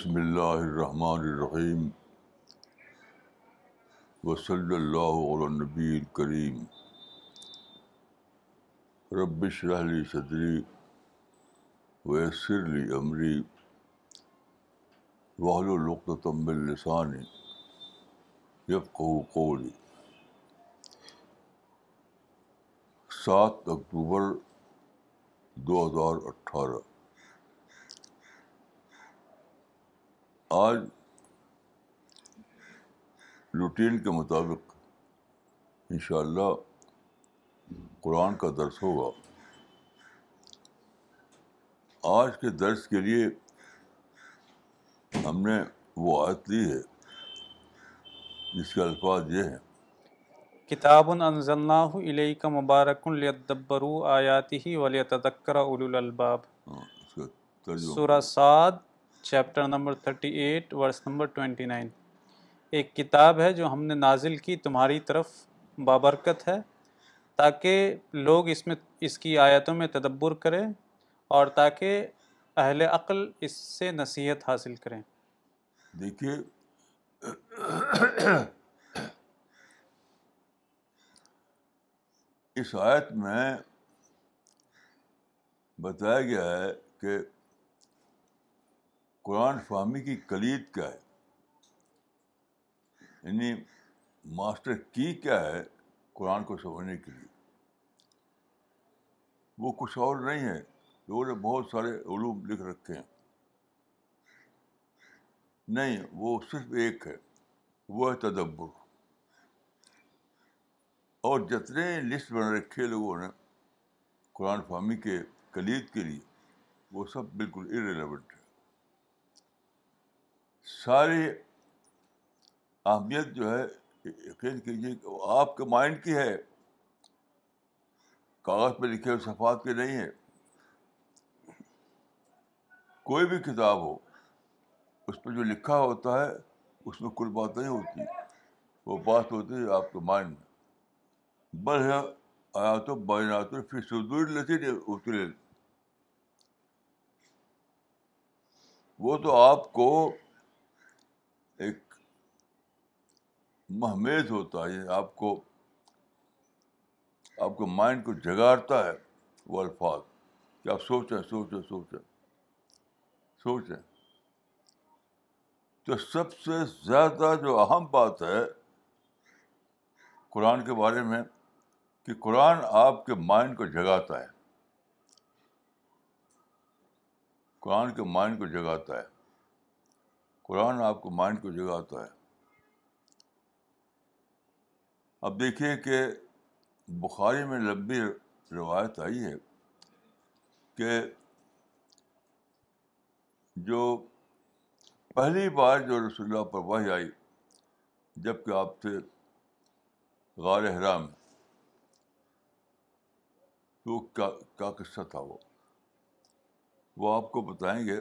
بسم اللہ الرحمن الرحیم وصلی اللہ علی نبی کریم رب شرح صدری ویسر لی امریب وحل القم السانی قولی سات اکتوبر دو ہزار اٹھارہ آج روٹین کے مطابق انشاءاللہ اللہ قرآن کا درس ہوگا آج کے درس کے لیے ہم نے وہ آیت لی ہے جس کے الفاظ یہ ہیں کتاب اللہ ہاں، کا سورہ آیاتی chapter number thirty eight verse number twenty nine ایک کتاب ہے جو ہم نے نازل کی تمہاری طرف بابرکت ہے تاکہ لوگ اس میں اس کی آیتوں میں تدبر کریں اور تاکہ اہل عقل اس سے نصیحت حاصل کریں دیکھیے اس آیت میں بتایا گیا ہے کہ قرآن فہمی کی کلید کیا ہے یعنی ماسٹر کی کیا ہے قرآن کو سمجھنے کے لیے وہ کچھ اور نہیں ہے لوگوں نے بہت سارے علوم لکھ رکھے ہیں نہیں وہ صرف ایک ہے وہ ہے تدبر اور جتنے لسٹ بنا رکھے لوگوں نے قرآن فہمی کے کلید کے لیے وہ سب بالکل ارریلیونٹ ہے ساری اہمیت جو ہے یقین کیجیے کہ وہ آپ کے مائنڈ کی ہے کاغذ پہ لکھے ہوئے صفحات کے نہیں ہے کوئی بھی کتاب ہو اس پہ جو لکھا ہوتا ہے اس میں کل بات نہیں ہوتی وہ بات ہوتی ہے آپ کے مائنڈ میں بل ہے لیتی اتری وہ تو آپ کو ایک مہمیز ہوتا ہے آپ کو آپ کو مائنڈ کو جگاڑتا ہے وہ الفاظ کہ آپ سوچیں سوچیں سوچیں سوچیں تو سب سے زیادہ جو اہم بات ہے قرآن کے بارے میں کہ قرآن آپ کے مائنڈ کو جگاتا ہے قرآن کے مائنڈ کو جگاتا ہے قرآن آپ کو مائنڈ کو جگاتا ہے اب دیکھیے کہ بخاری میں لمبی روایت آئی ہے کہ جو پہلی بار جو رسول اللہ پر وہی آئی جب کہ آپ تھے غار حرام تو کیا قصہ تھا وہ وہ آپ کو بتائیں گے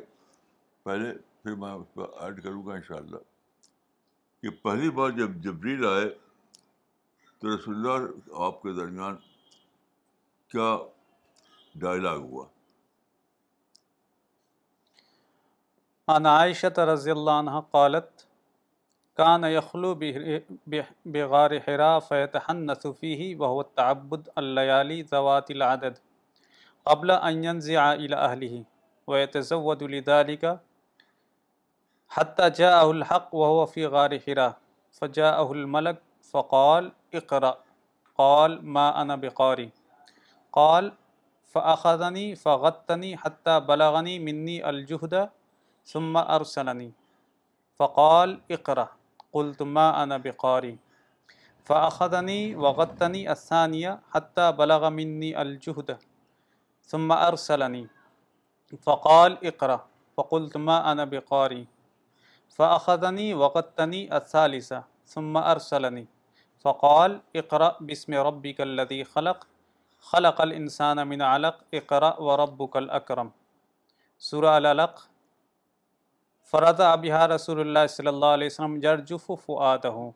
پہلے پھر میں اس پہ ایڈ کروں گا ان شاء اللہ کہ پہلی بار جب جبریل آئے تو رسول اللہ آپ کے درمیان کیا ڈائلاگ ہوا عن عائشة رضی اللہ عنہ قالت کان یخلو بغار حرا فیتحنث فیہی وہو تعبد اللیالی ذوات العدد قبل ان ينزع الى اہلہی ويتزود لذلك حتیٰ جا الحق و وف غار حرا ف الملک فقال اقرا قال ما انا قالف قال فاخذني فغتني حتى بلغني منی الجہد ثم ارسلني فقال ما انا فق فاخذني وغتني اسانیہ حتى بلغ منی الجہد ثم ارسلني فقال ما انا انباری فأخذني وقتنی الثالثة ثم ارسلنی فقال اقرأ بسم ربك الذي خلق خلق الإنسان من علق اقرا وربك الأكرم سورہ العلق فرض ابیہ رسول اللہ صلی اللہ علیہ وسلم جرجف ہوں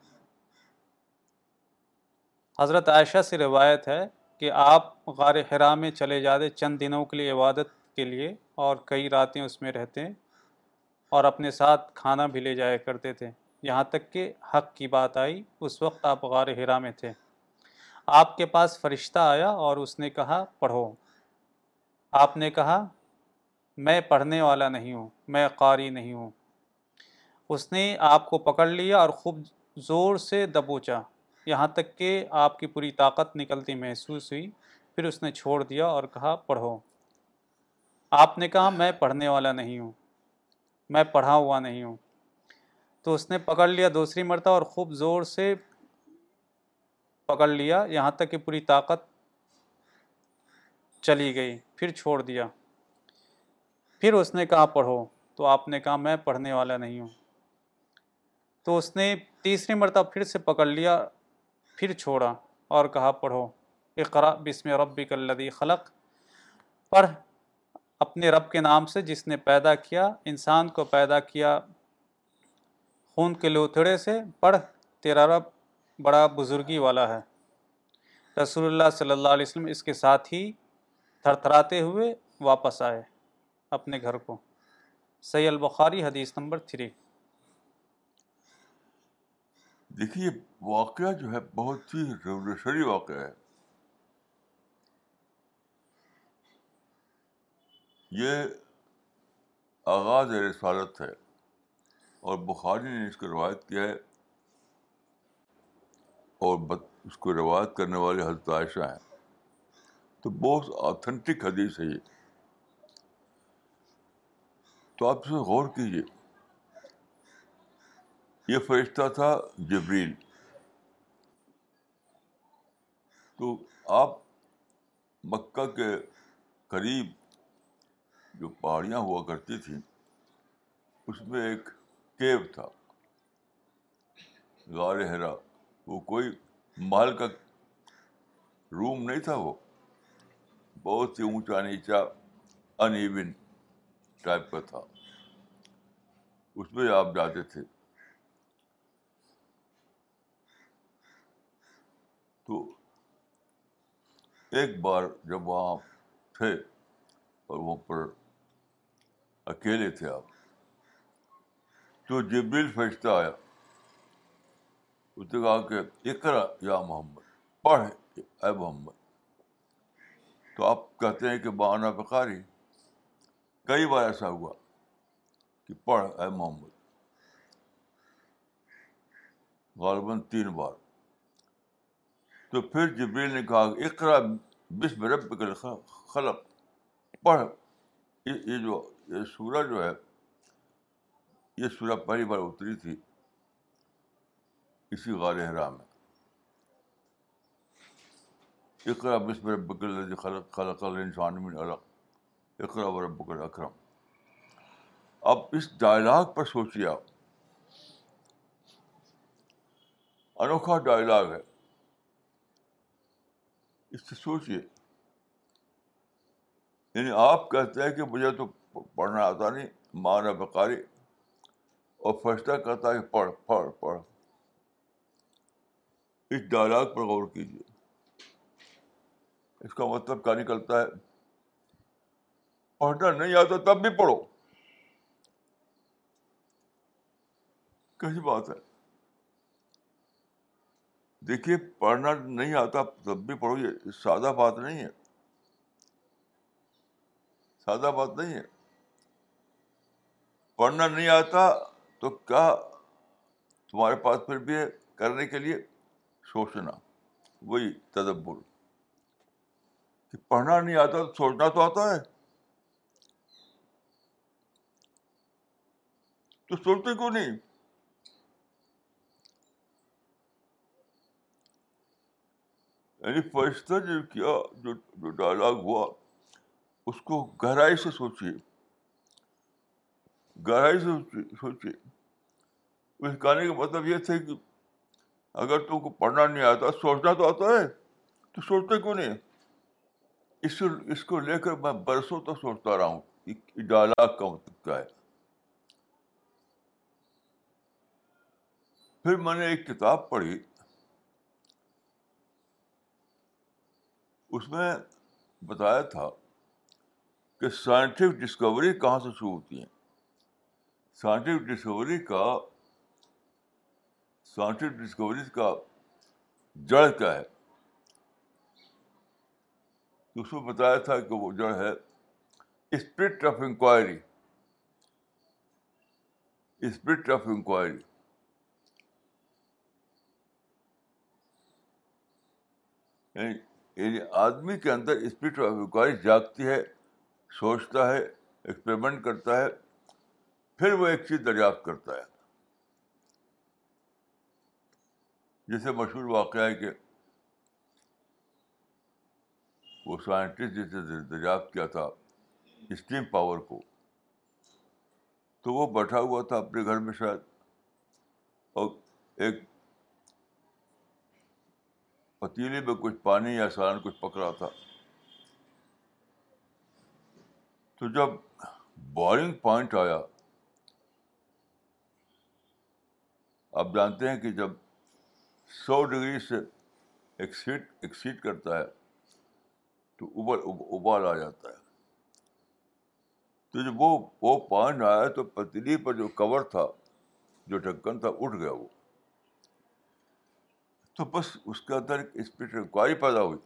حضرت عائشہ سے روایت ہے کہ آپ غار حرا میں چلے جاتے چند دنوں کے لیے عبادت کے لیے اور کئی راتیں اس میں رہتے ہیں اور اپنے ساتھ کھانا بھی لے جایا کرتے تھے یہاں تک کہ حق کی بات آئی اس وقت آپ غار ہرا میں تھے آپ کے پاس فرشتہ آیا اور اس نے کہا پڑھو آپ نے کہا میں پڑھنے والا نہیں ہوں میں قاری نہیں ہوں اس نے آپ کو پکڑ لیا اور خوب زور سے دبوچا یہاں تک کہ آپ کی پوری طاقت نکلتی محسوس ہوئی پھر اس نے چھوڑ دیا اور کہا پڑھو آپ نے کہا میں پڑھنے والا نہیں ہوں میں پڑھا ہوا نہیں ہوں تو اس نے پکڑ لیا دوسری مرتبہ اور خوب زور سے پکڑ لیا یہاں تک کہ پوری طاقت چلی گئی پھر چھوڑ دیا پھر اس نے کہا پڑھو تو آپ نے کہا میں پڑھنے والا نہیں ہوں تو اس نے تیسری مرتبہ پھر سے پکڑ لیا پھر چھوڑا اور کہا پڑھو اقرا بسم ربک الذی خلق پڑھ اپنے رب کے نام سے جس نے پیدا کیا انسان کو پیدا کیا خون کے لوتھڑے سے پڑھ تیرا رب بڑا بزرگی والا ہے رسول اللہ صلی اللہ علیہ وسلم اس کے ساتھ ہی تھر تھراتے ہوئے واپس آئے اپنے گھر کو سید البخاری حدیث نمبر تھری دیکھیے واقعہ جو ہے بہت ہی ریولیوشنری واقعہ ہے یہ آغاز رسالت ہے اور بخاری نے اس کو روایت کیا ہے اور اس کو روایت کرنے والے حضرت عائشہ ہیں تو بہت آتھینٹک حدیث ہے یہ تو آپ اسے غور کیجیے یہ فرشتہ تھا جبریل تو آپ مکہ کے قریب جو پہاڑیاں ہوا کرتی تھیں اس میں ایک کیو تھا غار ہرا وہ کوئی محل کا روم نہیں تھا وہ بہت ہی اونچا نیچا ان ایون ٹائپ کا تھا اس میں آپ جاتے تھے تو ایک بار جب وہاں تھے اور وہاں پر اکیلے تھے آپ تو جبریل فرشتہ آیا اس نے کہا کہ یا محمد پڑھ اے محمد تو آپ کہتے ہیں کہ بانا پکاری ایسا ہوا کہ پڑھ اے محمد غالباً تین بار تو پھر جبریل نے کہا اقرا بس رب خلق پڑھ یہ جو یہ سورہ جو ہے یہ سورہ پہلی بار اتری تھی اسی غار حرا میں اقرا بسم رب الذی خلق خلق الانسان من علق اقرا و رب الاکرم اب اس ڈائلاگ پر سوچیے آپ انوکھا ڈائلاگ ہے اس سے سوچیے یعنی آپ کہتے ہیں کہ مجھے تو پڑھنا آتا نہیں مانا بکاری اور فیصلہ کرتا ہے پڑھ پڑھ پڑھ اس ڈائلگ پر غور کیجیے اس کا مطلب کیا نکلتا ہے پڑھنا نہیں آتا تب بھی پڑھو کیسی بات ہے دیکھیے پڑھنا نہیں آتا تب بھی پڑھو یہ سادہ بات نہیں ہے سادہ بات نہیں ہے پڑھنا نہیں آتا تو کیا تمہارے پاس پھر بھی کرنے کے لیے سوچنا وہی تدبر کہ پڑھنا نہیں آتا تو سوچنا تو آتا ہے تو سوچتے کیوں نہیں یعنی فرشتہ جو کیا جو ڈائلگ ہوا اس کو گہرائی سے سوچیے گہرائی سے سوچی اس گانے کا مطلب یہ تھے کہ اگر تم کو پڑھنا نہیں آتا سوچنا تو آتا ہے تو سوچتے کیوں نہیں اس کو لے کر میں برسوں تک سوچتا رہا ہوں کہ ڈائلاگ کا مطلب کیا ہے پھر میں نے ایک کتاب پڑھی اس میں بتایا تھا کہ سائنٹفک ڈسکوری کہاں سے شروع ہوتی ہیں سائنٹیفک ڈسکوری کا سائنٹیفک ڈسکوری کا جڑ کیا ہے اس میں بتایا تھا کہ وہ جڑ ہے spirit of inquiry spirit of inquiry یعنی،, یعنی آدمی کے اندر اسپرٹ آف انکوائری جاگتی ہے سوچتا ہے ایکسپریمنٹ کرتا ہے پھر وہ ایک چیز دریافت کرتا ہے جسے مشہور واقعہ ہے کہ وہ سائنٹسٹ جس نے دریافت کیا تھا اسٹیم پاور کو تو وہ بیٹھا ہوا تھا اپنے گھر میں شاید اور ایک پتیلے میں کچھ پانی یا سالن کچھ پکڑا تھا تو جب بورنگ پوائنٹ آیا آپ جانتے ہیں کہ جب سو ڈگری سے ایکسیٹ ایکسیٹ کرتا ہے تو ابل ابال آ جاتا ہے تو جب وہ وہ پان آیا تو پتلی پر جو کور تھا جو ڈھکن تھا اٹھ گیا وہ تو بس اس کے اندر ایک انکوائری پیدا ہوئی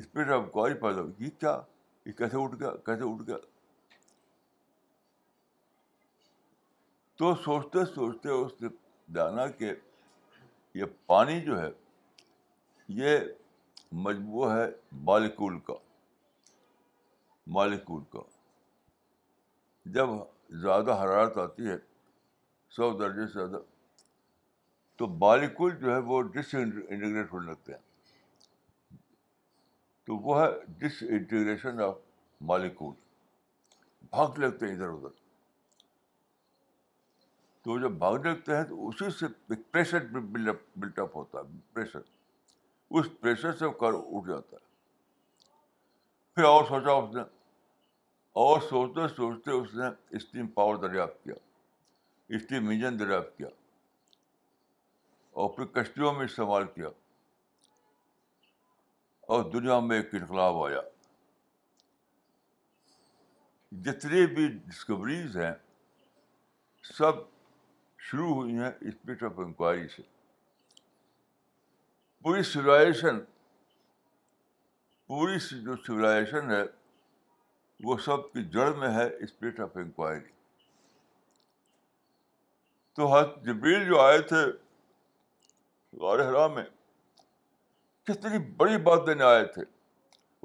اسپیڈ انکوائری پیدا ہوئی یہ کیا یہ کیسے اٹھ گیا کیسے اٹھ گیا تو سوچتے سوچتے اس نے جانا کہ یہ پانی جو ہے یہ مجموعہ ہے مالیکول کا مالیکول کا جب زیادہ حرارت آتی ہے سو درجے سے زیادہ تو بالیکول جو ہے وہ ڈس انٹیگریٹ ہونے لگتے ہیں تو وہ ہے ڈس انٹیگریشن آف مالیکول بھاگ لگتے ہیں ادھر ادھر وہ جب بھاگنے لگتے ہیں تو اسی سے ایک پریشر بلٹ اپ ہوتا ہے پریشر اس پریشر سے وہ کر اٹھ جاتا ہے پھر اور سوچا اس نے اور سوچتے سوچتے اس نے اسٹیم پاور دریافت کیا اسٹیم انجن دریافت کیا اور پھر کشتیوں میں استعمال کیا اور دنیا میں ایک انقلاب آیا جتنے بھی ڈسکوریز ہیں سب شروع ہوئی ہیں اسپرٹ آف انکوائری سے پوری سولائزیشن پوری جو سولائزیشن ہے وہ سب کی جڑ میں ہے اسپرٹ آف انکوائری تو حضرت جبریل جو آئے تھے غار حرا میں کتنی بڑی بات دینے آئے تھے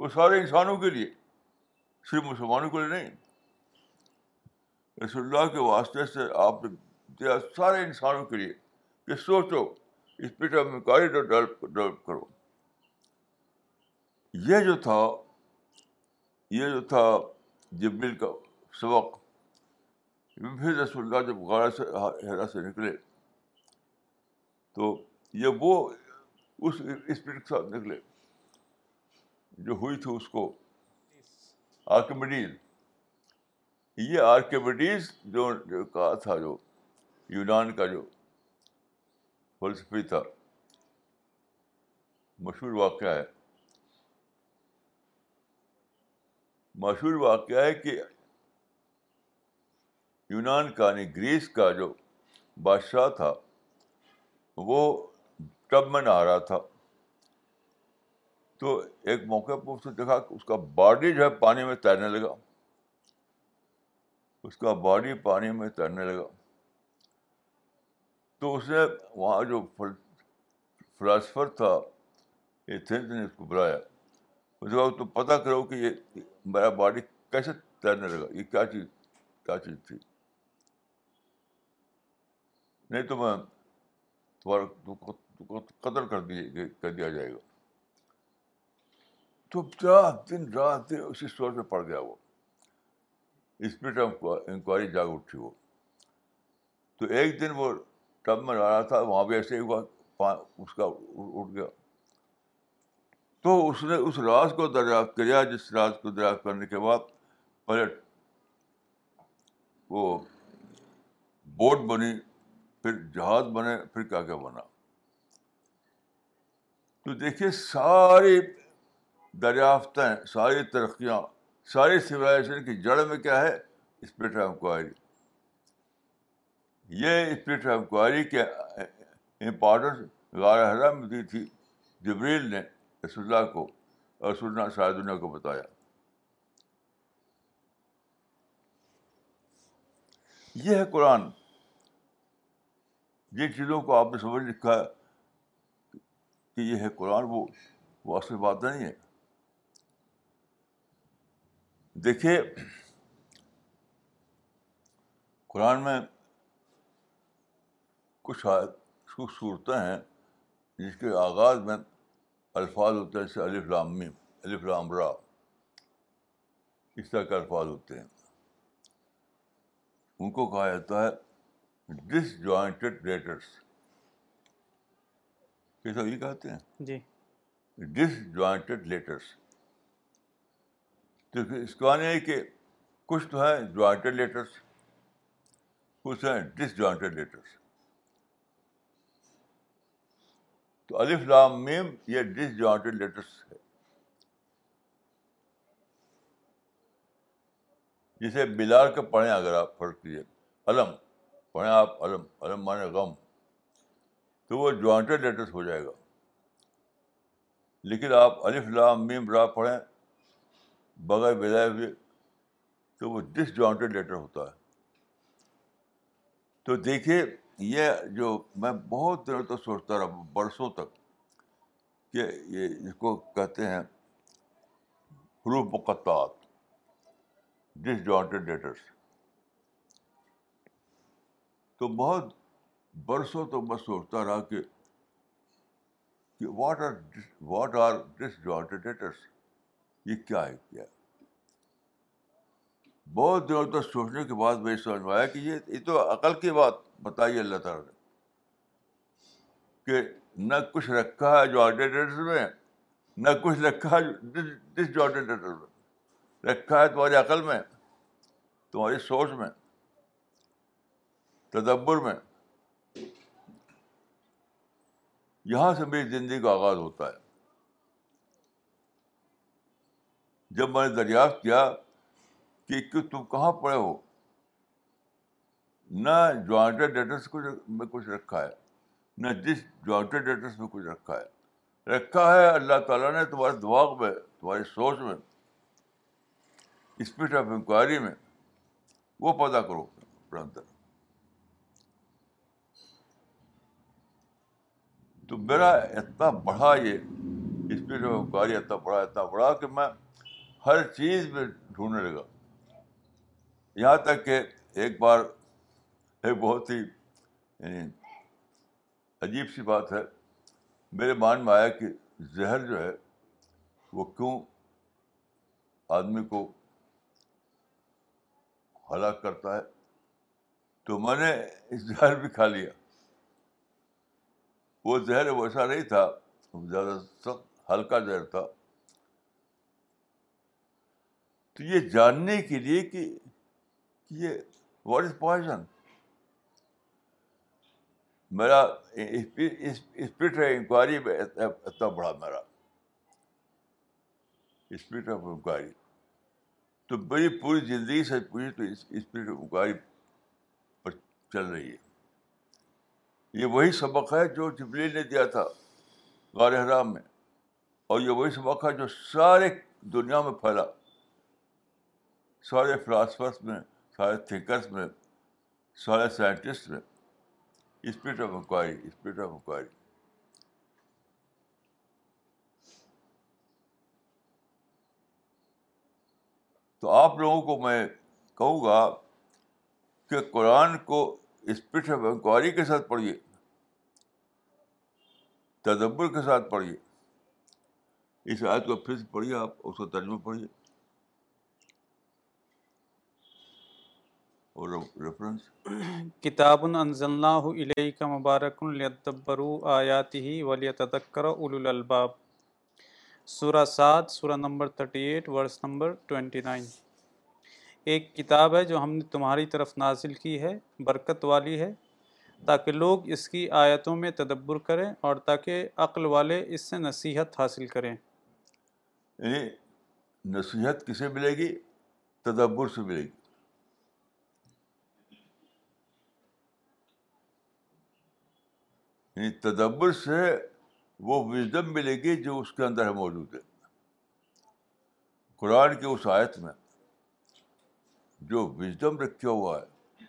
وہ سارے انسانوں کے لیے صرف مسلمانوں کے لیے نہیں رسول اللہ کے واسطے سے آپ نے دیا سارے انسانوں کے لیے کہ سوچو spirit of inquiry develop develop کرو یہ جو تھا یہ جو تھا جبل کا سبق پھر رسول اللہ جب سے سے نکلے تو یہ وہ اس اسپرٹ کے ساتھ نکلے جو ہوئی تھی اس کو آرکیمیڈیز یہ آرکیمیڈیز جو کہا تھا جو یونان کا جو فلسفی تھا مشہور واقعہ ہے مشہور واقعہ ہے کہ یونان کا یعنی گریس کا جو بادشاہ تھا وہ ٹب میں رہا تھا تو ایک موقع پر اس نے دیکھا کہ اس کا باڈی جو ہے پانی میں تیرنے لگا اس کا باڈی پانی میں تیرنے لگا تو اس نے وہاں جو فلاسفر تھا یہ اس کو بلایا اس کے بعد تم پتہ کرو کہ یہ میرا باڈی کیسے تیرنے لگا یہ کیا چیز کیا چیز تھی نہیں تو میں تمہارا قتل کر دیے کر دیا جائے گا تو رات دن رات دن اسی سوچ میں پڑ گیا وہ اسپرٹ آف انکوائری جاگ اٹھی وہ تو ایک دن وہ میں رہا تھا وہاں بھی ایسے ہی ہوا اس کا اٹھ گیا تو اس نے اس راز کو دریافت کیا جس راز کو دریافت کرنے کے بعد پہلے وہ بوٹ بنی پھر جہاز بنے پھر کیا کیا بنا تو دیکھیے ساری دریافتیں ساری ترقیاں ساری سیوائزیشن کی جڑ میں کیا ہے اسپرٹ آف انکوائری یہ اسپرٹ آف انکوائری کے امپورٹنس غار حرم دی تھی جبریل نے رسول اللہ کو اور بتایا یہ ہے قرآن جن چیزوں کو آپ نے سمجھ لکھا کہ یہ ہے قرآن وہ وہ اصل بات نہیں ہے دیکھیے قرآن میں کچھ کچھ خوبصورتیں ہیں جس کے آغاز میں الفاظ ہوتے ہیں جیسے الف الف لام را اس طرح کے الفاظ ہوتے ہیں ان کو کہا جاتا ہے ڈس جوائنٹیڈ لیٹرس یہ کہتے ہیں جی ڈس جوائنٹیڈ لیٹرس تو اس کا نہیں ہے کہ کچھ تو ہے جوائنٹڈ لیٹرس کچھ ہیں ڈس جوائنٹیڈ لیٹرس تو الف لام میم یہ ڈس جوائنٹڈ لیٹرس ہے جسے بلال کے پڑھیں اگر آپ فرق کیجیے علم پڑھیں آپ علم علم مانے غم تو وہ جوائنٹڈ لیٹرس ہو جائے گا لیکن آپ الف لام میم را پڑھیں بغیر بدائے ہوئے تو وہ ڈس جوائنٹڈ لیٹر ہوتا ہے تو دیکھیے یہ جو میں بہت دیر تک سوچتا رہا برسوں تک کہ یہ جس کو کہتے ہیں حروف مقطعات ڈس جوائنٹڈ ڈیٹرس تو بہت برسوں تک میں سوچتا رہا کہ what are what are this daters یہ کیا ہے کیا بہت دنوں تک سوچنے کے بعد میں یہ سمجھ میں آیا کہ یہ تو عقل کی بات بتائیے اللہ تعالیٰ نے کہ نہ کچھ رکھا ہے جو آرڈین میں نہ کچھ رکھا ہے ڈس جو میں رکھا ہے تمہاری عقل میں تمہاری سوچ میں تدبر میں یہاں سے میری زندگی کا آغاز ہوتا ہے جب میں نے دریافت کیا کہ تم کہاں پڑے ہو نہ کچھ میں کچھ رکھا ہے نہ جس جوائنٹڈ ڈیٹس میں کچھ رکھا ہے رکھا ہے اللہ تعالیٰ نے تمہارے دماغ میں تمہاری سوچ میں اسپیڈ آف انکوائری میں وہ کرو اپنے اندر تو میرا اتنا بڑھا یہ اسپیڈ آف انکوائری اتنا بڑا اتنا بڑا کہ میں ہر چیز میں ڈھونڈنے لگا یہاں تک کہ ایک بار ایک بہت ہی یعنی عجیب سی بات ہے میرے مان میں آیا کہ زہر جو ہے وہ کیوں آدمی کو ہلاک کرتا ہے تو میں نے اس زہر بھی کھا لیا وہ زہر ویسا نہیں تھا زیادہ سخت ہلکا زہر تھا تو یہ جاننے کے لیے کہ یہ واٹ از پوائزن میرا اسپرٹ آف انکوائری میں اتنا بڑا میرا اسپرٹ آف انکوائری تو میری پوری زندگی سے پوچھ تو اسپرٹ آف انکوائری پر چل رہی ہے یہ وہی سبق ہے جو جبلی نے دیا تھا غار حرام میں اور یہ وہی سبق ہے جو سارے دنیا میں پھیلا سارے فلاسفرس میں سارے تھنکرس میں سارے سائنٹسٹ میں spirit of inquiry spirit of inquiry تو آپ لوگوں کو میں کہوں گا کہ قرآن کو اسپرٹ آف انکوائری کے ساتھ پڑھیے تدبر کے ساتھ پڑھیے اس آیت کو پھر سے پڑھیے آپ اس کو ترجمہ پڑھیے ریفرنس کتاب اللہ علیہ مبارک لیتبرو آیاتی ہی ولیتدکر اولو الالباب سورہ سات سورہ number thirty eight number twenty nine ایک کتاب ہے جو ہم نے تمہاری طرف نازل کی ہے برکت والی ہے تاکہ لوگ اس کی آیتوں میں تدبر کریں اور تاکہ عقل والے اس سے نصیحت حاصل کریں یعنی نصیحت کسے ملے گی تدبر سے ملے گی یعنی تدبر سے وہ وزڈم ملے گی جو اس کے اندر موجود ہے قرآن کی اس آیت میں جو وزڈم رکھا ہوا ہے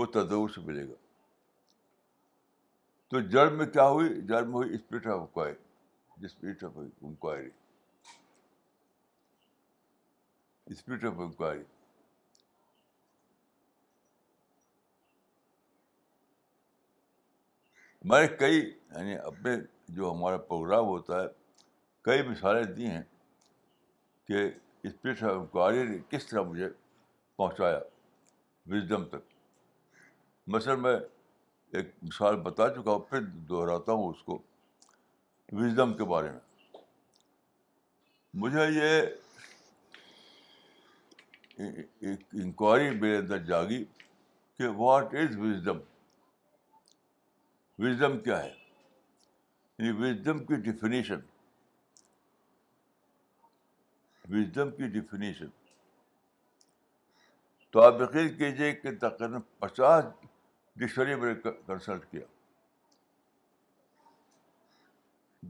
وہ تدبر سے ملے گا تو جڑ میں کیا ہوئی جڑ میں ہوئی spirit of inquiry spirit of inquiry spirit of inquiry میں نے کئی یعنی اپنے جو ہمارا پروگرام ہوتا ہے کئی مثالیں دی ہیں کہ اسپرٹ آف انکوائری نے کس طرح مجھے پہنچایا وزڈم تک مثلاً میں ایک مثال بتا چکا ہوں پھر دہراتا ہوں اس کو وزڈم کے بارے میں مجھے یہ انکوائری میرے اندر جاگی کہ واٹ از وزڈم وزڈم کیا ہے یعنی وزڈم کی ڈیفینیشن وزڈم کی ڈیفینیشن تو آپ یقین کیجیے کہ تقریباً پچاس ڈکشنری میں نے کنسلٹ کیا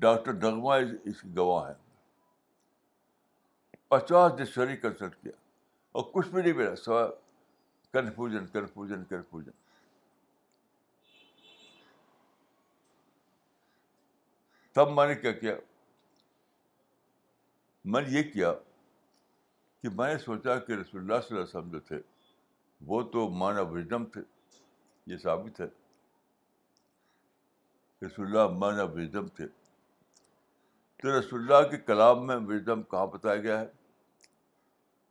ڈاکٹر اس کی گواہ ہیں پچاس ڈکشنری کنسلٹ کیا اور کچھ بھی نہیں ملا سوائے کنفیوژن کنفیوژن کنفیوژن تب میں نے کیا کیا میں نے یہ کیا کہ میں نے سوچا کہ رسول اللہ صلی اللہ علیہ وسلم جو تھے وہ تو مانا وزڈم تھے یہ ثابت ہے رسول اللہ مانا وزڈم تھے تو رسول اللہ کے کلام میں وزڈم کہاں بتایا گیا ہے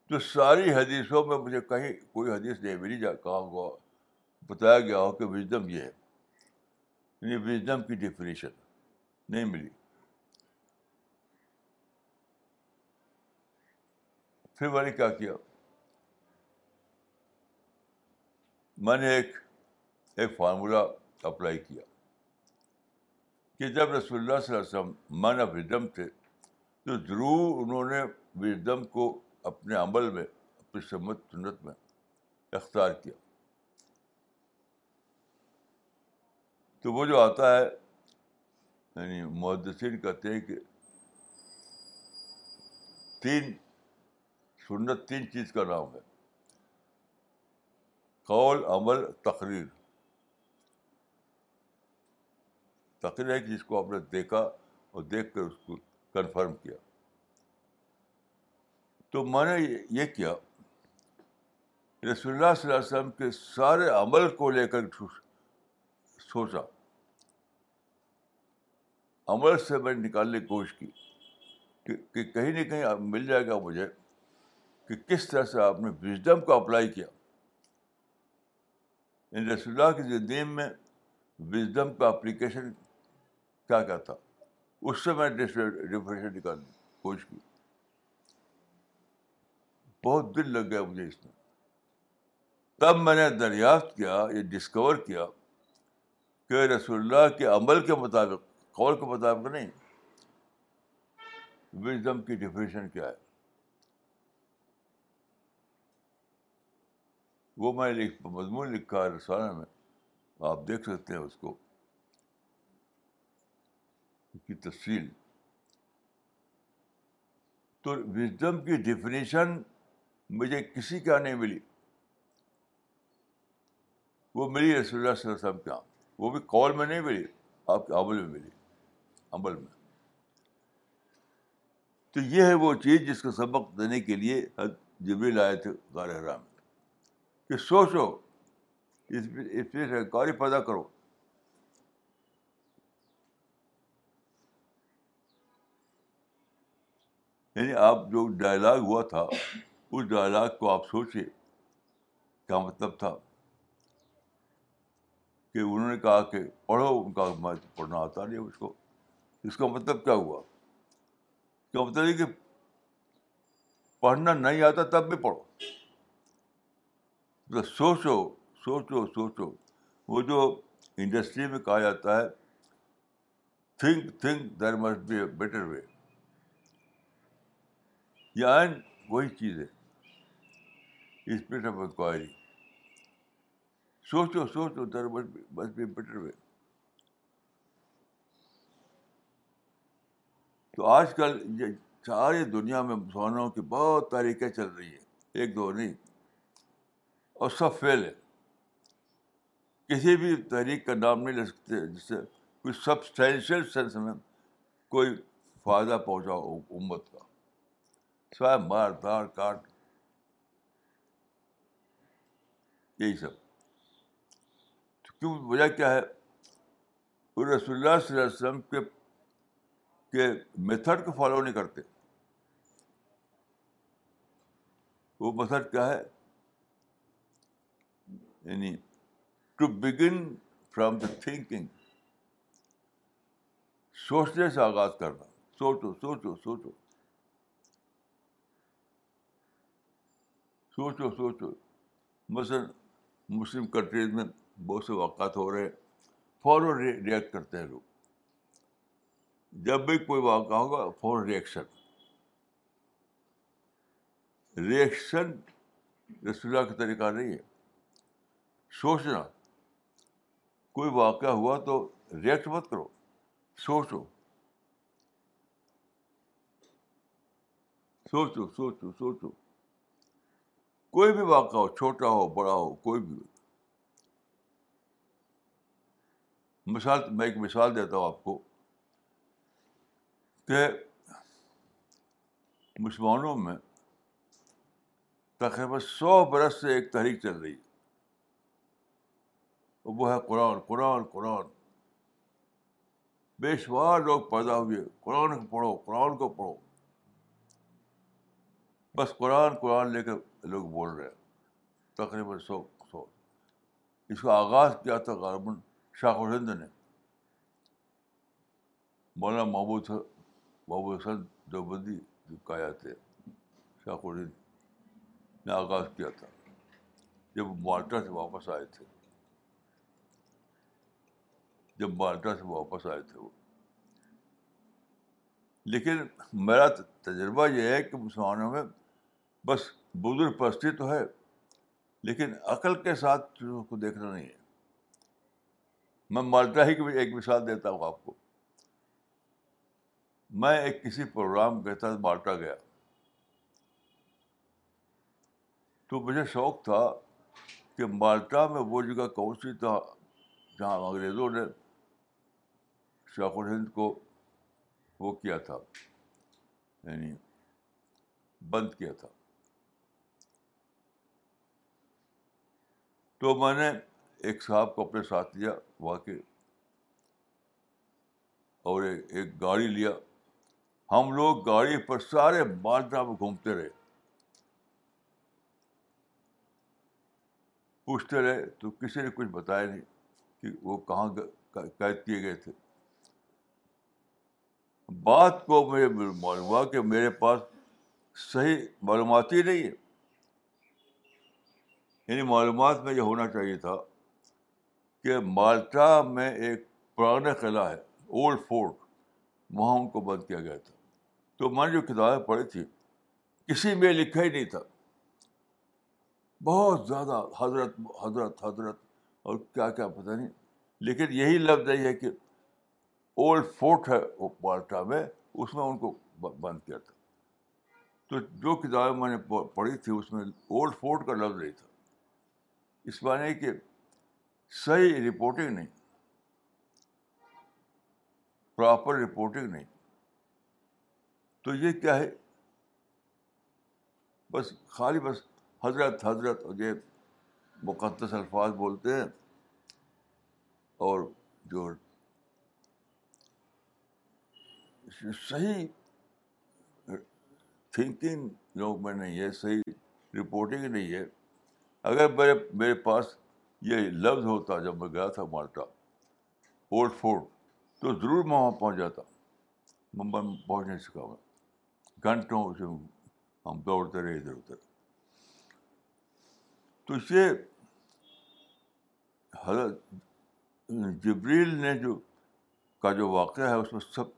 تو ساری حدیثوں میں مجھے کہیں کوئی حدیث نہیں ملی جا کہا ہوا بتایا گیا ہو کہ وزڈم یہ ہے یعنی وزڈم کی ڈیفینیشن نہیں ملی پھر میں نے کیا کیا میں نے ایک ایک فارمولہ اپلائی کیا کہ جب رسول اللہ صلی اللہ علیہ من مین آفم تھے تو ضرور انہوں نے وڈم کو اپنے عمل میں اپنی سمت سنت میں اختیار کیا تو وہ جو آتا ہے یعنی محدثین کہتے ہیں کہ تین سنت تین چیز کا نام ہے قول عمل تقریر تقریر ہے کہ جس کو آپ نے دیکھا اور دیکھ کر اس کو کنفرم کیا تو میں نے یہ کیا رسول اللہ اللہ صلی علیہ وسلم کے سارے عمل کو لے کر سوچا عمل سے میں نکالنے کی کوشش کی کہ کہیں نہ کہیں مل جائے گا مجھے کہ کس طرح سے آپ نے وزڈم کو اپلائی کیا ان رسول اللہ کی زندگی میں وزڈم کا اپلیکیشن کیا کیا تھا اس سے میں ریفریشن نکالنے کی کوشش کی بہت دل لگ گیا مجھے اس میں تب میں نے دریافت کیا یہ ڈسکور کیا کہ رسول اللہ کے عمل کے مطابق قول کے مطابق نہیں وزڈم کی ڈیفینیشن کیا ہے وہ میں لکھ مضمون لکھا ہے رسالہ میں آپ دیکھ سکتے ہیں اس کو کی تفصیل تو وزڈم کی ڈیفینیشن مجھے کسی کا نہیں ملی وہ ملی رسول اللہ اللہ صلی علیہ وسلم وہ بھی کال میں نہیں ملی آپ کے عمل میں ملی عمل میں تو یہ ہے وہ چیز جس کا سبق دینے کے لیے لائے تھے غار حرام کہ سوچو اس پہ اس پہ کاری پیدا کرو یعنی آپ جو ڈائلاگ ہوا تھا اس ڈائلاگ کو آپ سوچے کیا مطلب تھا کہ انہوں نے کہا کہ پڑھو ان کا میں پڑھنا آتا نہیں اس کو اس کا مطلب کیا ہوا کیا مطلب یہ کہ پڑھنا نہیں آتا تب بھی پڑھو مطلب سوچو سوچو سوچو وہ جو انڈسٹری میں کہا جاتا ہے think think there must be a better way یا چیز ہے اسپرٹ آف انکوائری سوچو سوچو there must be miss better way تو آج کل ساری دنیا میں مسلمانوں کی بہت تحریکیں چل رہی ہیں ایک دو نہیں اور سب فیل ہے کسی بھی تحریک کا نام نہیں لے سکتے جس سے کوئی سبسٹینشیل سینس میں کوئی فائدہ پہنچا امت کا سوائے مار دار کاٹ یہی سب کیوں وجہ کیا ہے رسول اللہ صلی اللہ علیہ وسلم کے میتھڈ کو فالو نہیں کرتے وہ میتھڈ کیا ہے یعنی to begin from the thinking سوچنے سے آغاز کرنا سوچو سوچو سوچو سوچو سوچو مثلاً مسلم کنٹریز میں بہت سے واقعات ہو رہے ہیں فوراً ریئیکٹ کرتے ہیں لوگ جب بھی کوئی واقعہ ہوگا ریئیکشن رسول اللہ کا طریقہ نہیں ہے سوچنا کوئی واقعہ ہوا تو ریئیکٹ مت کرو سوچو سوچو سوچو سوچو کوئی بھی واقعہ ہو چھوٹا ہو بڑا ہو کوئی بھی ہو مثال میں ایک مثال دیتا ہوں آپ کو کہ مسلمانوں میں تقریباً سو برس سے ایک تحریک چل رہی وہ ہے قرآن قرآن قرآن بے شمار لوگ پیدا ہوئے قرآن کو پڑھو قرآن کو پڑھو بس قرآن قرآن لے کر لوگ بول رہے ہیں تقریباً سو سو اس کا آغاز کیا تھا غالباً شاہ ہند نے مولانا محمود بابو حسن دوبندی جو کایا تھے الدین نے آغاز کیا تھا جب مالٹا سے واپس آئے تھے جب مالٹا سے واپس آئے تھے وہ لیکن میرا تجربہ یہ ہے کہ مسلمانوں میں بس بزرگ پرستی تو ہے لیکن عقل کے ساتھ چیزوں کو دیکھنا نہیں ہے میں مالٹا ہی کو ایک مثال دیتا ہوں آپ کو میں ایک کسی پروگرام کے تحت بانٹا گیا تو مجھے شوق تھا کہ مالٹا میں وہ جگہ کون سی تھا جہاں انگریزوں نے شاخ الہند کو وہ کیا تھا یعنی بند کیا تھا تو میں نے ایک صاحب کو اپنے ساتھ لیا کے اور ایک گاڑی لیا ہم لوگ گاڑی پر سارے مالدہ میں گھومتے رہے پوچھتے رہے تو کسی نے کچھ بتایا نہیں کہ وہ کہاں قید کیے گئے تھے بات کو مجھے معلوم ہوا کہ میرے پاس صحیح معلومات ہی نہیں ہے یعنی معلومات میں یہ ہونا چاہیے تھا کہ مالٹا میں ایک پرانا قلعہ ہے اولڈ فورٹ وہاں ان کو بند کیا گیا تھا تو میں نے جو کتابیں پڑھی تھی کسی میں لکھا ہی نہیں تھا بہت زیادہ حضرت حضرت حضرت اور کیا کیا پتہ نہیں لیکن یہی لفظ یہی ہے کہ اولڈ فورٹ ہے وہ پالٹا میں اس میں ان کو بند کیا تھا تو جو کتابیں میں نے پڑھی تھی اس میں اولڈ فورٹ کا لفظ نہیں تھا اس معنی نہیں کہ صحیح رپورٹنگ نہیں پراپر رپورٹنگ نہیں تو یہ کیا ہے بس خالی بس حضرت حضرت اور یہ مقدس الفاظ بولتے ہیں اور جو صحیح تھنکنگ لوگ میں نہیں ہے صحیح رپورٹنگ نہیں ہے اگر میرے میرے پاس یہ لفظ ہوتا جب میں گیا تھا مالٹا اولڈ فورٹ تو ضرور میں وہاں پہنچ جاتا ممبئی میں پہنچ نہیں سکا میں گھنٹوں سے ہم دوڑتے رہے ادھر ادھر تو اس سے حضرت جبریل نے جو کا جو واقعہ ہے اس میں سب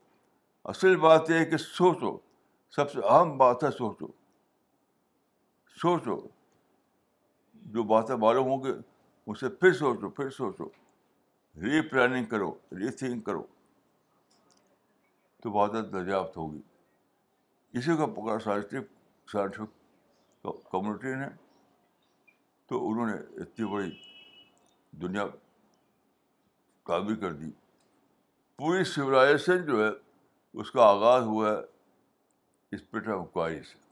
اصل بات یہ ہے کہ سوچو سب سے اہم بات ہے سوچو سوچو جو باتیں معلوم ہوں گے اس سے پھر سوچو پھر سوچو ری پلاننگ کرو ری تھنک کرو تو باتیں دریافت ہوگی اسی کو پکڑا سائنٹیفک سائنٹفک کمیونٹی نے تو انہوں نے اتنی بڑی دنیا کابی کر دی پوری سولائزیشن جو ہے اس کا آغاز ہوا ہے اس انکوائری سے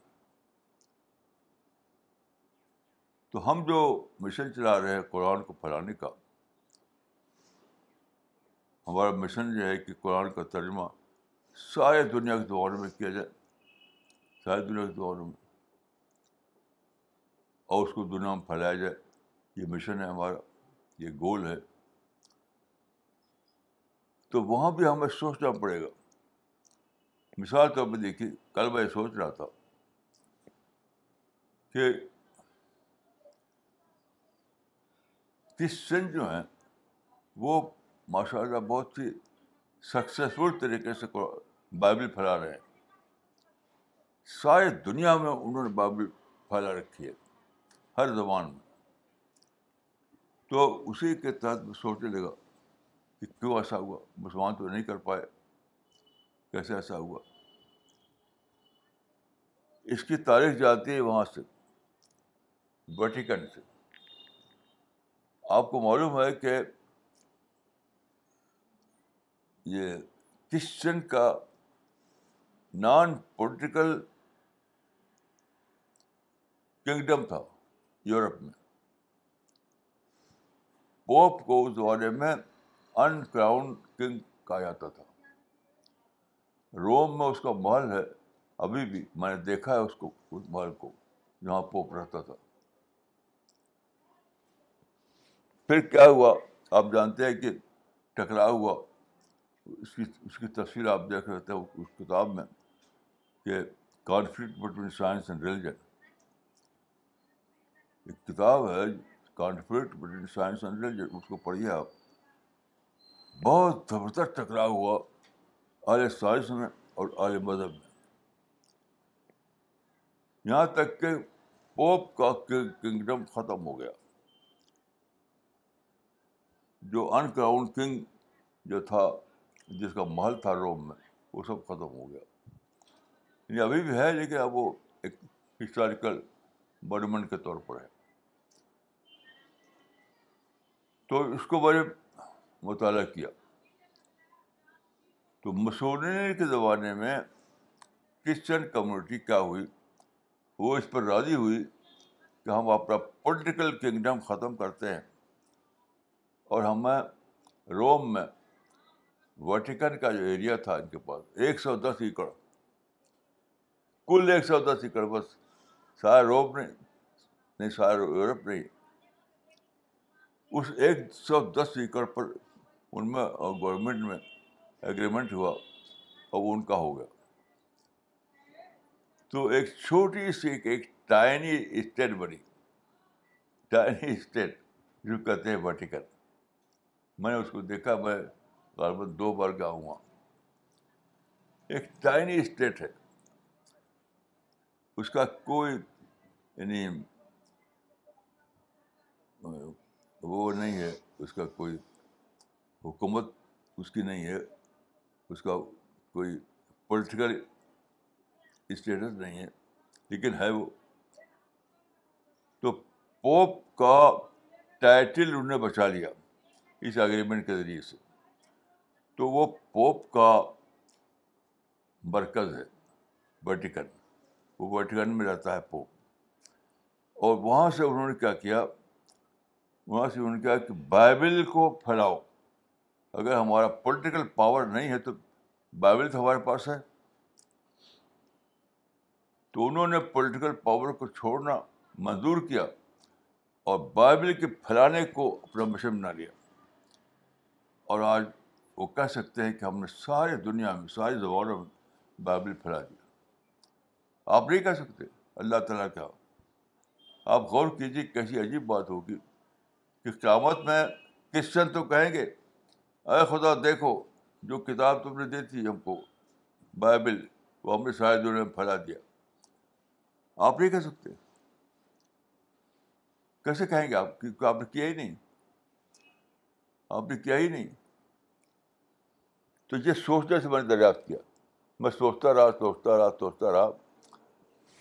تو ہم جو مشن چلا رہے ہیں قرآن کو پھیلانے کا ہمارا مشن یہ ہے کہ قرآن کا ترجمہ سارے دنیا کے دورے میں کیا جائے شاہد میں اور اس کو دنیا میں پھیلایا جائے یہ مشن ہے ہمارا یہ گول ہے تو وہاں بھی ہمیں سوچنا پڑے گا مثال طور پہ دیکھیے کل میں یہ سوچ رہا تھا کہ کرسچن جو ہیں وہ ماشاء اللہ بہت ہی سکسیزفل طریقے سے بائبل پھیلا رہے ہیں سارے دنیا میں انہوں نے بائبل پھیلا رکھی ہے ہر زبان میں تو اسی کے تحت میں سوچنے لگا کہ کیوں ایسا ہوا مسلمان تو نہیں کر پائے کیسے ایسا ہوا اس کی تاریخ جاتی ہے وہاں سے ویٹیکن سے آپ کو معلوم ہے کہ یہ کرسچن کا نان پولیٹیکل کنگڈم تھا یورپ میں پوپ کو اس زمانے میں ان کراؤنڈ کنگ کہا جاتا تھا روم میں اس کا محل ہے ابھی بھی میں نے دیکھا ہے اس کو اس محل کو جہاں پوپ رہتا تھا پھر کیا ہوا آپ جانتے ہیں کہ ٹکرا ہوا اس کی تصویر آپ دیکھ رہے تھے اس کتاب میں کہ conflict between science and religion ایک کتاب ہے conflict between science and religion اس کو پڑھیے آپ بہت زبردست ٹکراؤ ہوا اعلی سائنس میں اور اعلی مذہب میں یہاں تک کہ پوپ کا کنگڈم ختم ہو گیا جو ان کراؤن کنگ جو تھا جس کا محل تھا روم میں وہ سب ختم ہو گیا یعنی ابھی بھی ہے لیکن اب وہ ایک ہسٹوریکل برمن کے طور پر ہے تو اس کو میں نے مطالعہ کیا تو مسورنی کے زمانے میں کرسچن کمیونٹی کیا ہوئی وہ اس پر راضی ہوئی کہ ہم اپنا پولیٹیکل کنگڈم ختم کرتے ہیں اور ہمیں روم میں ویٹیکن کا جو ایریا تھا ان کے پاس ایک سو دس ایکڑ کل ایک سو دس ایکڑ بس سارے روم نہیں نہیں سارے یورپ نہیں اس ایک سو دس ایکڑ پر ان میں اور گورنمنٹ میں ایگریمنٹ ہوا اور ان کا ہو گیا تو ایک چھوٹی سی ایک ٹائنی اسٹیٹ بنی ٹائنی اسٹیٹ جو کہتے ہیں ورٹیکل میں نے اس کو دیکھا میں غالباً دو بار گیا ہوا ایک ٹائنی اسٹیٹ ہے اس کا کوئی یعنی وہ نہیں ہے اس کا کوئی حکومت اس کی نہیں ہے اس کا کوئی پولیٹیکل اسٹیٹس نہیں ہے لیکن ہے وہ تو پوپ کا ٹائٹل انہوں نے بچا لیا اس اگریمنٹ کے ذریعے سے تو وہ پوپ کا مرکز ہے ویٹیکن وہ ویٹیکن میں رہتا ہے پوپ اور وہاں سے انہوں نے کیا کیا وہاں سے انہوں نے کہا کہ بائبل کو پھیلاؤ اگر ہمارا پولیٹیکل پاور نہیں ہے تو بائبل تو ہمارے پاس ہے تو انہوں نے پولیٹیکل پاور کو چھوڑنا منظور کیا اور بائبل کے پھیلانے کو اپنا مشن بنا لیا اور آج وہ کہہ سکتے ہیں کہ ہم نے سارے دنیا میں ساری زبانوں میں بائبل پھیلا دیا آپ نہیں کہہ سکتے اللہ تعالیٰ کیا آپ غور کیجیے کیسی عجیب بات ہوگی کہ قیامت میں کرسچن تو کہیں گے اے خدا دیکھو جو کتاب تم نے دی تھی ہم کو بائبل وہ نے صاحب انہوں نے پھیلا دیا آپ نہیں کہہ سکتے کیسے کہیں گے آپ کیونکہ آپ نے کیا ہی نہیں آپ نے کیا ہی نہیں تو یہ سوچنے سے میں نے دریافت کیا میں سوچتا رہا سوچتا رہا سوچتا رہا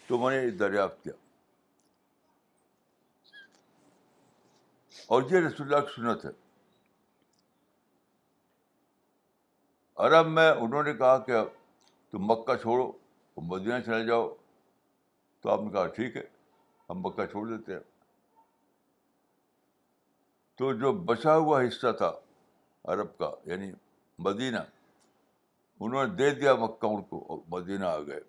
تو میں نے دریافت کیا اور یہ رسول اللہ کی سنت ہے عرب میں انہوں نے کہا کہ تم مکہ چھوڑو تم مدینہ چلے جاؤ تو آپ نے کہا ٹھیک ہے ہم مکہ چھوڑ دیتے ہیں تو جو بچا ہوا حصہ تھا عرب کا یعنی مدینہ انہوں نے دے دیا مکہ ان کو اور مدینہ آ گئے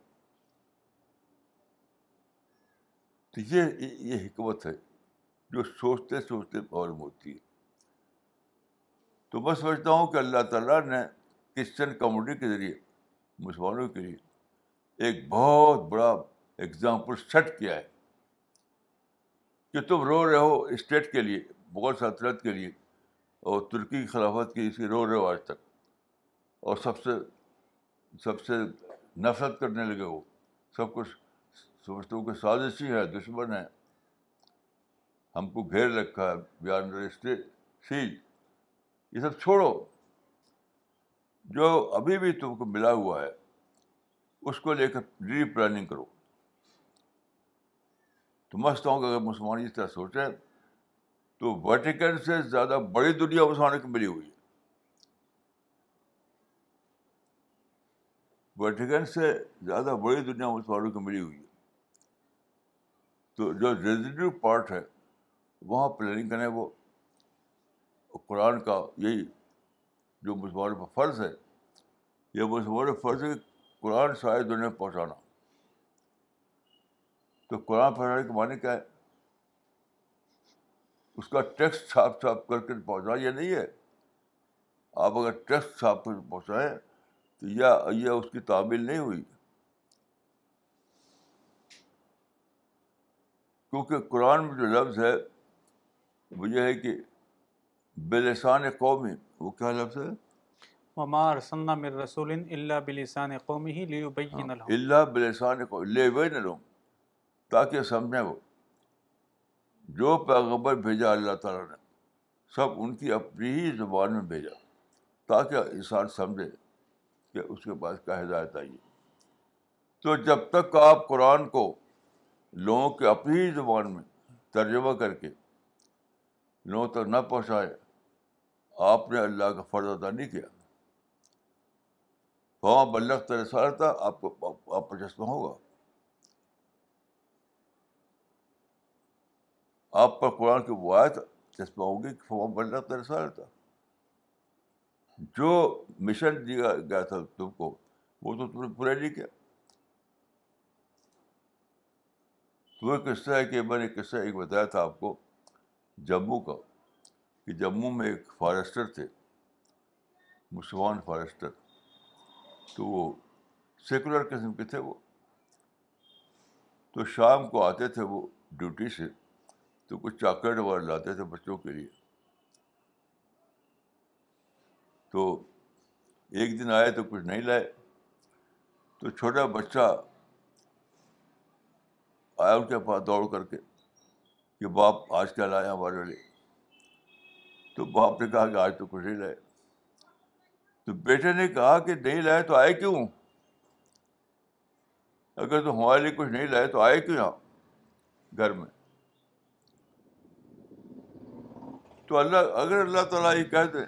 تو یہ یہ حکمت ہے جو سوچتے سوچتے معلوم ہوتی ہے تو میں سمجھتا ہوں کہ اللہ تعالیٰ نے کرسچن کمیونٹی کے ذریعے مسلمانوں کے لیے ایک بہت بڑا ایگزامپل سیٹ کیا ہے کہ تم رو رہے ہو اسٹیٹ کے لیے مغل سلطنت کے لیے اور ترکی کی خلافت کے اسی رو رہے ہو آج تک اور سب سے سب سے نفرت کرنے لگے ہو سب کچھ سمجھتے ہو کہ سازشی ہے دشمن ہے ہم کو گھیر رکھا ہے وی آر انڈر یہ سب چھوڑو جو ابھی بھی تم کو ملا ہوا ہے اس کو لے کر ری پلاننگ کرو تو ہوں کہ اگر مسلمان اس طرح سوچیں تو ویٹیکن سے زیادہ بڑی دنیا مسلمانوں کو ملی ہوئی ویٹیکن سے زیادہ بڑی دنیا مسلمانوں کی کو ملی ہوئی ہے تو جو ریزیڈیو پارٹ ہے وہاں پلاننگ کریں وہ قرآن کا یہی جو مسلمانوں پر فرض ہے یہ مسلمانوں فرض ہے کہ قرآن شاید میں پہنچانا تو قرآن پہنچانے کے معنی کیا ہے اس کا ٹیکس چھاپ چھاپ کر کے یہ نہیں ہے آپ اگر ٹیکس چھاپ کر پہنچائیں تو یا اس کی تعمیل نہیں ہوئی کیونکہ قرآن میں جو لفظ ہے وہ یہ ہے کہ بلسان قومی وہ کیا لفظ ہے بلسان قومی تاکہ سمجھیں وہ جو پیغبر بھیجا اللہ تعالیٰ نے سب ان کی اپنی ہی زبان میں بھیجا تاکہ انسان سمجھے کہ اس کے پاس کیا ہدایت آئی تو جب تک آپ قرآن کو لوگوں کے اپنی ہی زبان میں ترجمہ کر کے لوگوں تک نہ پہنچائے آپ نے اللہ کا فرض ادا نہیں کیا خواہاں بلّ تھا آپ کو آپ کا چشمہ ہوگا آپ پر قرآن کی وایت چشمہ ہوگی کہ خواہاں بلّ تھا جو مشن دیا گیا تھا تم کو وہ تو تم نے پورا نہیں کیا تو قصہ ہے کہ میں نے قصہ ایک بتایا تھا آپ کو جموں کا کہ جموں میں ایک فارسٹر تھے مسلمان فارسٹر تو وہ سیکولر قسم کے تھے وہ تو شام کو آتے تھے وہ ڈیوٹی سے تو کچھ چاکلیٹ وغیرہ لاتے تھے بچوں کے لیے تو ایک دن آئے تو کچھ نہیں لائے تو چھوٹا بچہ آیا ان کے پاس دوڑ کر کے کہ باپ آج کیا لائے ہمارے لیے تو باپ نے کہا کہ آج تو کچھ نہیں لائے تو بیٹے نے کہا کہ نہیں لائے تو آئے کیوں اگر تم ہمارے لیے کچھ نہیں لائے تو آئے کیوں آپ گھر میں تو اللہ اگر اللہ تعالیٰ یہ کہتے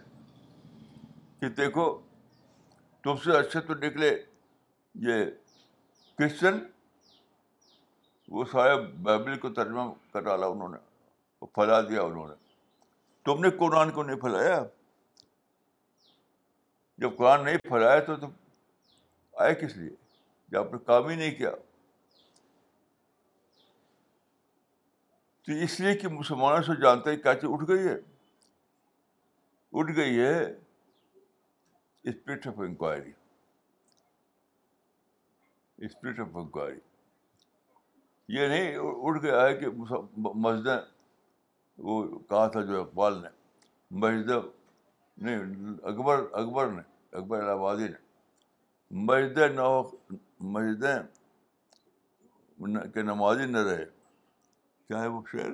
کہ دیکھو تم سے اچھے تو نکلے یہ کرسچن وہ سارے بائبل کو ترجمہ کر ڈالا انہوں نے پھیلا دیا انہوں نے تم نے قرآن کو نہیں پھیلایا جب قرآن نہیں پھیلایا تو آئے کس لیے جب آپ نے کام ہی نہیں کیا تو اس لیے کہ مسلمانوں سے جانتے ہیں کیا چیز اٹھ گئی ہے اٹھ گئی ہے spirit of inquiry spirit of inquiry یہ نہیں اٹھ گیا ہے کہ مسجدیں وہ کہا تھا جو اقبال نے مسجد نہیں اکبر اکبر نے اکبر آبادی نے مسجد نہ ہو مسجدیں کہ نمازی نہ رہے کیا ہے وہ شعر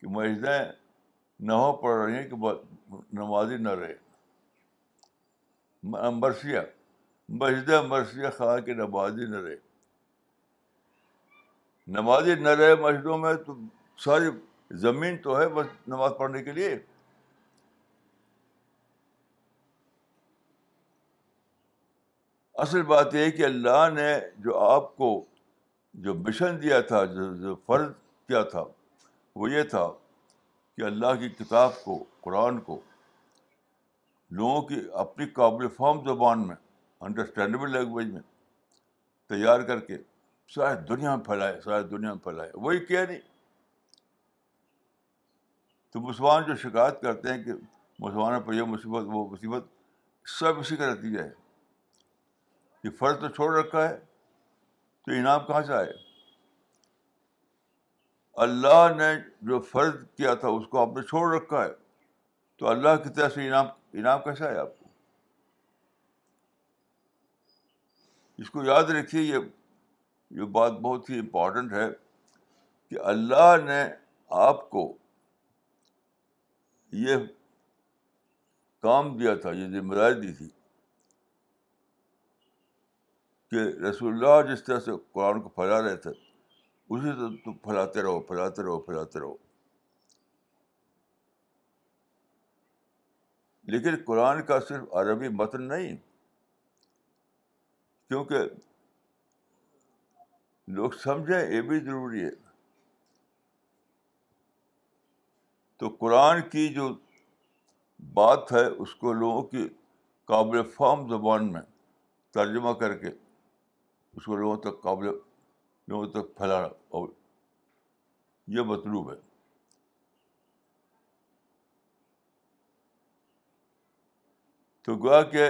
کہ مسجدیں نہ ہو پڑ رہی ہیں کہ نمازی نہ رہے امبرسیہ مسجد مرثیہ خواہ کے نمازی نہ رہے نمازی نہ رہے مسجدوں میں تو ساری زمین تو ہے بس نماز پڑھنے کے لیے اصل بات یہ کہ اللہ نے جو آپ کو جو مشن دیا تھا جو فرض کیا تھا وہ یہ تھا کہ اللہ کی کتاب کو قرآن کو لوگوں کی اپنی قابل فام زبان میں انڈرسٹینڈیبل لینگویج میں تیار کر کے ساری دنیا میں پھیلائے ساری دنیا میں پھیلائے وہی کیا نہیں تو مسلمان جو شکایت کرتے ہیں کہ مسلمانوں پر یہ مصیبت وہ مصیبت سب اسی کا نتیجہ ہے کہ فرض تو چھوڑ رکھا ہے تو انعام کہاں سے آئے اللہ نے جو فرض کیا تھا اس کو آپ نے چھوڑ رکھا ہے تو اللہ کی طرح سے انعام انعام کیسے آئے آپ کو اس کو یاد رکھیے یہ یہ بات بہت ہی امپورٹنٹ ہے کہ اللہ نے آپ کو یہ کام دیا تھا یہ ذمہ داری دی تھی کہ رسول اللہ جس طرح سے قرآن کو پھیلا رہے تھے اسی طرح تم پھیلاتے رہو پھیلاتے رہو پھیلاتے رہو لیکن قرآن کا صرف عربی متن نہیں کیونکہ لوگ سمجھیں یہ بھی ضروری ہے تو قرآن کی جو بات ہے اس کو لوگوں کی قابل فام زبان میں ترجمہ کر کے اس کو لوگوں تک قابل لوگوں تک پھیلانا اور یہ مطلوب ہے تو گوا کہ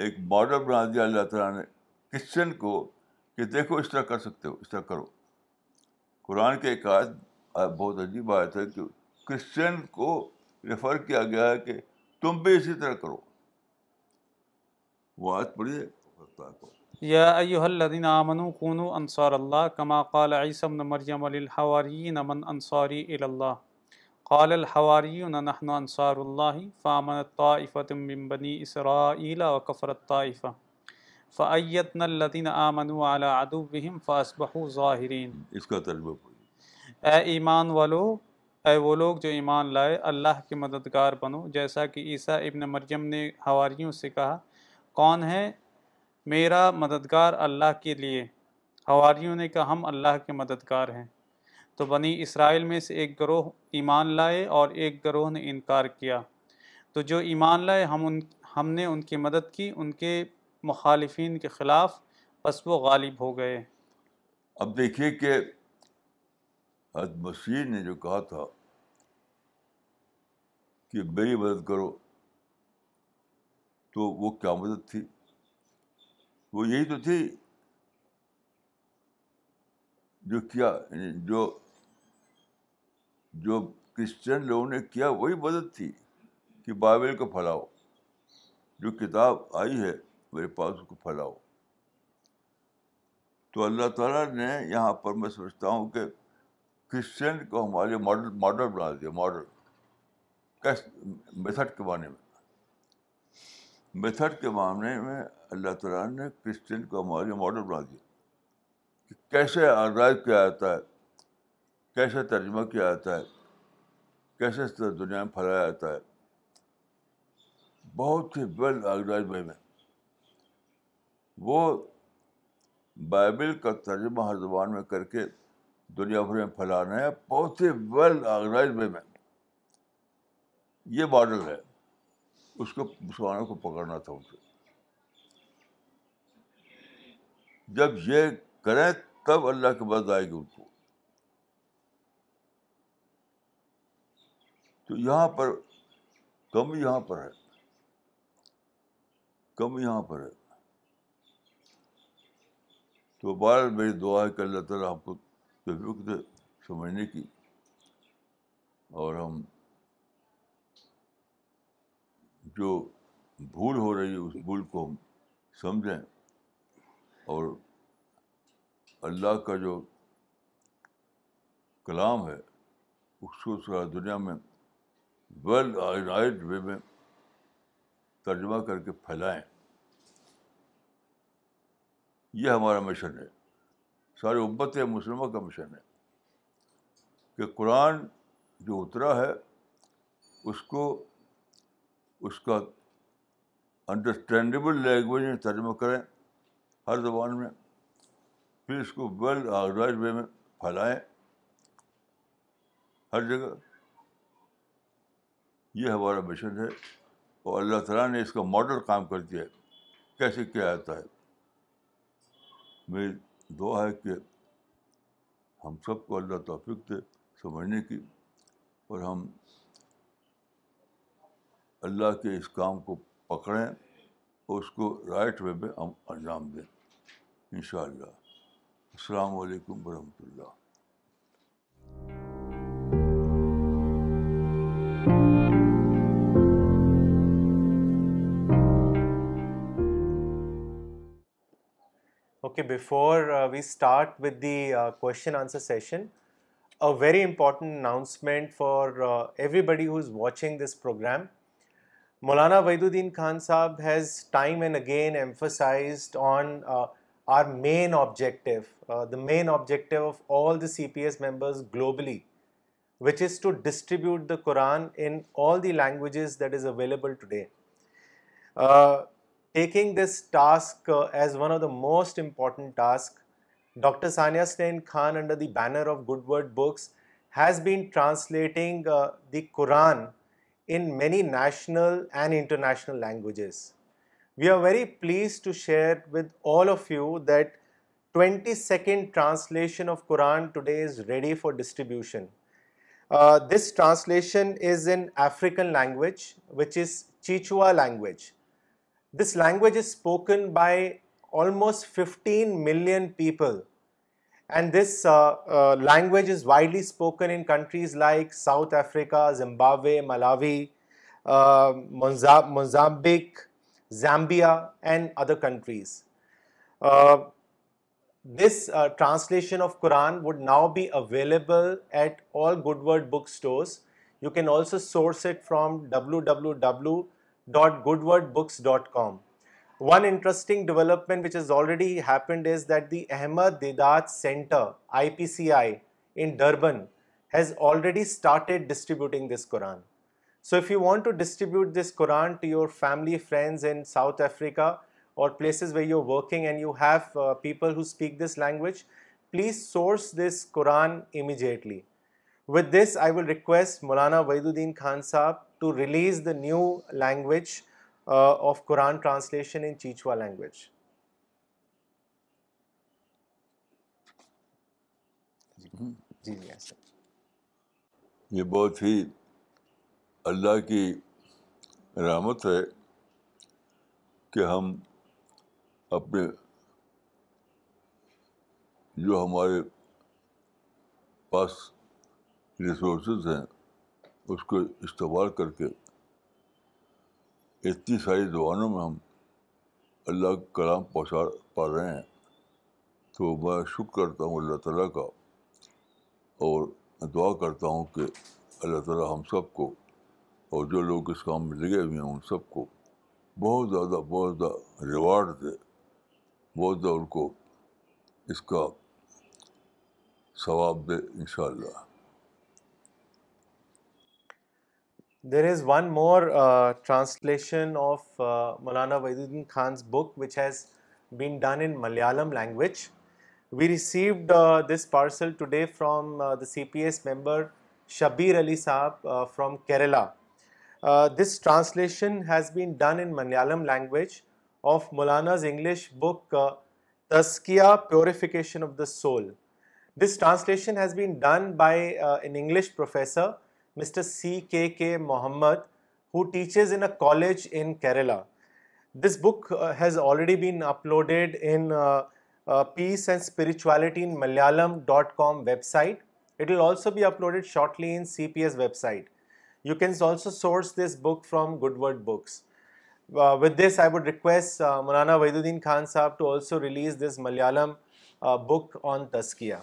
ایک ماڈل بنا دیا اللہ تعالیٰ نے کرسچن کو کہ دیکھو اس طرح کر سکتے ہو اس طرح کرو قرآن کے ایک آیت بہت عجیب آیت ہے کہ کرسچن کو ریفر کیا گیا ہے کہ تم بھی اسی طرح کرو وہ آیت پڑھیے یا ایوہ الذین آمنوا کونو انصار اللہ کما قال عیسی بن مریم للحواریین من انصاری الاللہ قال الحواریون نحن انصار اللہ فامن الطائفة من بنی اسرائیل وکفر الطائفة ندین الذین آمنوا على عدوهم فاسبحوا ظاہرین اس کا ترجمہ پوری اے ایمان والو اے وہ لوگ جو ایمان لائے اللہ کے مددگار بنو جیسا کہ عیسیٰ ابن مریم نے حواریوں سے کہا کون ہے میرا مددگار اللہ کے لیے حواریوں نے کہا ہم اللہ کے مددگار ہیں تو بنی اسرائیل میں سے ایک گروہ ایمان لائے اور ایک گروہ نے انکار کیا تو جو ایمان لائے ہم ان ہم نے ان کی مدد کی ان کے مخالفین کے خلاف بس وہ غالب ہو گئے اب دیکھیے کہ حضرت مسیح نے جو کہا تھا کہ میری مدد کرو تو وہ کیا مدد تھی وہ یہی تو تھی جو کیا یعنی جو جو کرسچن لوگوں نے کیا وہی مدد تھی کہ بائبل کو پھیلاؤ جو کتاب آئی ہے میرے پاس اس کو پھیلاؤ تو اللہ تعالیٰ نے یہاں پر میں سمجھتا ہوں کہ کرسچن کو ہمارے ماڈل ماڈل بنا دیا ماڈل میتھڈ کے معنی میں میتھڈ کے معاملے میں اللہ تعالیٰ نے کرسچن کو ہمارے ماڈل بنا دیا کہ کیسے آزاد کیا جاتا ہے کیسے ترجمہ کیا جاتا ہے کیسے اس طرح دنیا میں پھیلایا جاتا ہے بہت ہی ویل آرگنائز وے میں وہ بائبل کا ترجمہ ہر زبان میں کر کے دنیا بھر میں پھیلانا ہے بہت ہی ویل آرگنائز وے میں یہ ماڈل ہے اس کو مسلمانوں کو پکڑنا تھا ان سے جب یہ کریں تب اللہ کی بعد آئے گی ان کو تو یہاں پر کم یہاں پر ہے کم یہاں پر ہے تو بار میری دعا ہے کہ اللہ تعالیٰ ہم کو سمجھنے کی اور ہم جو بھول ہو رہی ہے اس بھول کو ہم سمجھیں اور اللہ کا جو کلام ہے اس سارا دنیا میں ویل آرگنائزڈ وے میں ترجمہ کر کے پھیلائیں یہ ہمارا مشن ہے سارے ابت مسلموں کا مشن ہے کہ قرآن جو اترا ہے اس کو اس کا انڈرسٹینڈیبل لینگویج میں ترجمہ کریں ہر زبان میں پھر اس کو ویل آرگنائز وے میں پھیلائیں ہر جگہ یہ ہمارا مشن ہے اور اللہ تعالیٰ نے اس کا ماڈل قائم کر دیا ہے کیسے کیا جاتا ہے میری دعا ہے کہ ہم سب کو اللہ توفیق دے سمجھنے کی اور ہم اللہ کے اس کام کو پکڑیں اور اس کو رائٹ وے پہ ہم انجام دیں ان شاء اللہ السلام علیکم ورحمۃ اللہ Okay, before uh, we start with the uh, question answer session, a very important announcement for uh, everybody who is watching this program. Maulana Wahidudeen Khan Sahab has time and again emphasized on our main objective, the main objective of all the CPS members globally, which is to distribute the Quran in all the languages that is available today taking this task uh, as one of the most important tasks, Dr. Sania Hussain Khan, under the banner of Good Word Books, has been translating uh, the Quran in many national and international languages. We are very pleased to share with all of you that 22nd translation of Quran today is ready for distribution. Uh, this translation is in African language, which is Quechua language. This language is spoken by almost 15 million people, and this uh, uh, language is widely spoken in countries like South Africa, Zimbabwe, Malawi, uh, Mozambique, Zambia and other countries. This translation of Quran would now be available at all Good Word bookstores. You can also source it from www.quranword.com www.goodwordbooks.com. One interesting development which has already happened is that the Ahmed Dedat Center, IPCI, in Durban has already started distributing this Quran. So if you want to distribute this Quran to your family, friends in South Africa or places where you're working and you have uh, people who speak this language, please source this Quran immediately. With this, I will request Maulana Wahiduddin Khan Sahab to release the new language of Quran translation in Chichewa language جی جی یہ بہت ہی اللہ کی رحمت ہے کہ ہم اپنے جو ہمارے پاس ریسورسز ہیں اس کو استعمال کر کے اتنی ساری زبانوں میں ہم اللہ کے کلام پہنچا پا رہے ہیں تو میں شکر کرتا ہوں اللہ تعالیٰ کا اور دعا کرتا ہوں کہ اللہ تعالیٰ ہم سب کو اور جو لوگ اس کام میں لگے ہوئے ہیں ان سب کو بہت زیادہ بہت زیادہ ریوارڈ دے بہت زیادہ ان کو اس کا ثواب دے ان شاء اللہ There is one more uh, translation of uh, Maulana Waiduddin Khan's book which has been done in Malayalam language. We received uh, this parcel today from the CPS member Shabir Ali Saab from Kerala. This translation has been done in Malayalam language of Maulana's English book Tazkiya, Purification of the Soul. This translation has been done by an English professor Mr. C.K.K. Mohammed, who teaches in a college in Kerala. This book uh, has already been uploaded in uh, uh, Peace and Spirituality in Malayalam.com website. It will also be uploaded shortly in CPS website. You can also source this book from Good Word Books. With this, I would request Maulana Waiduddin Khan Sahab to also release this Malayalam book on Tazkiyah.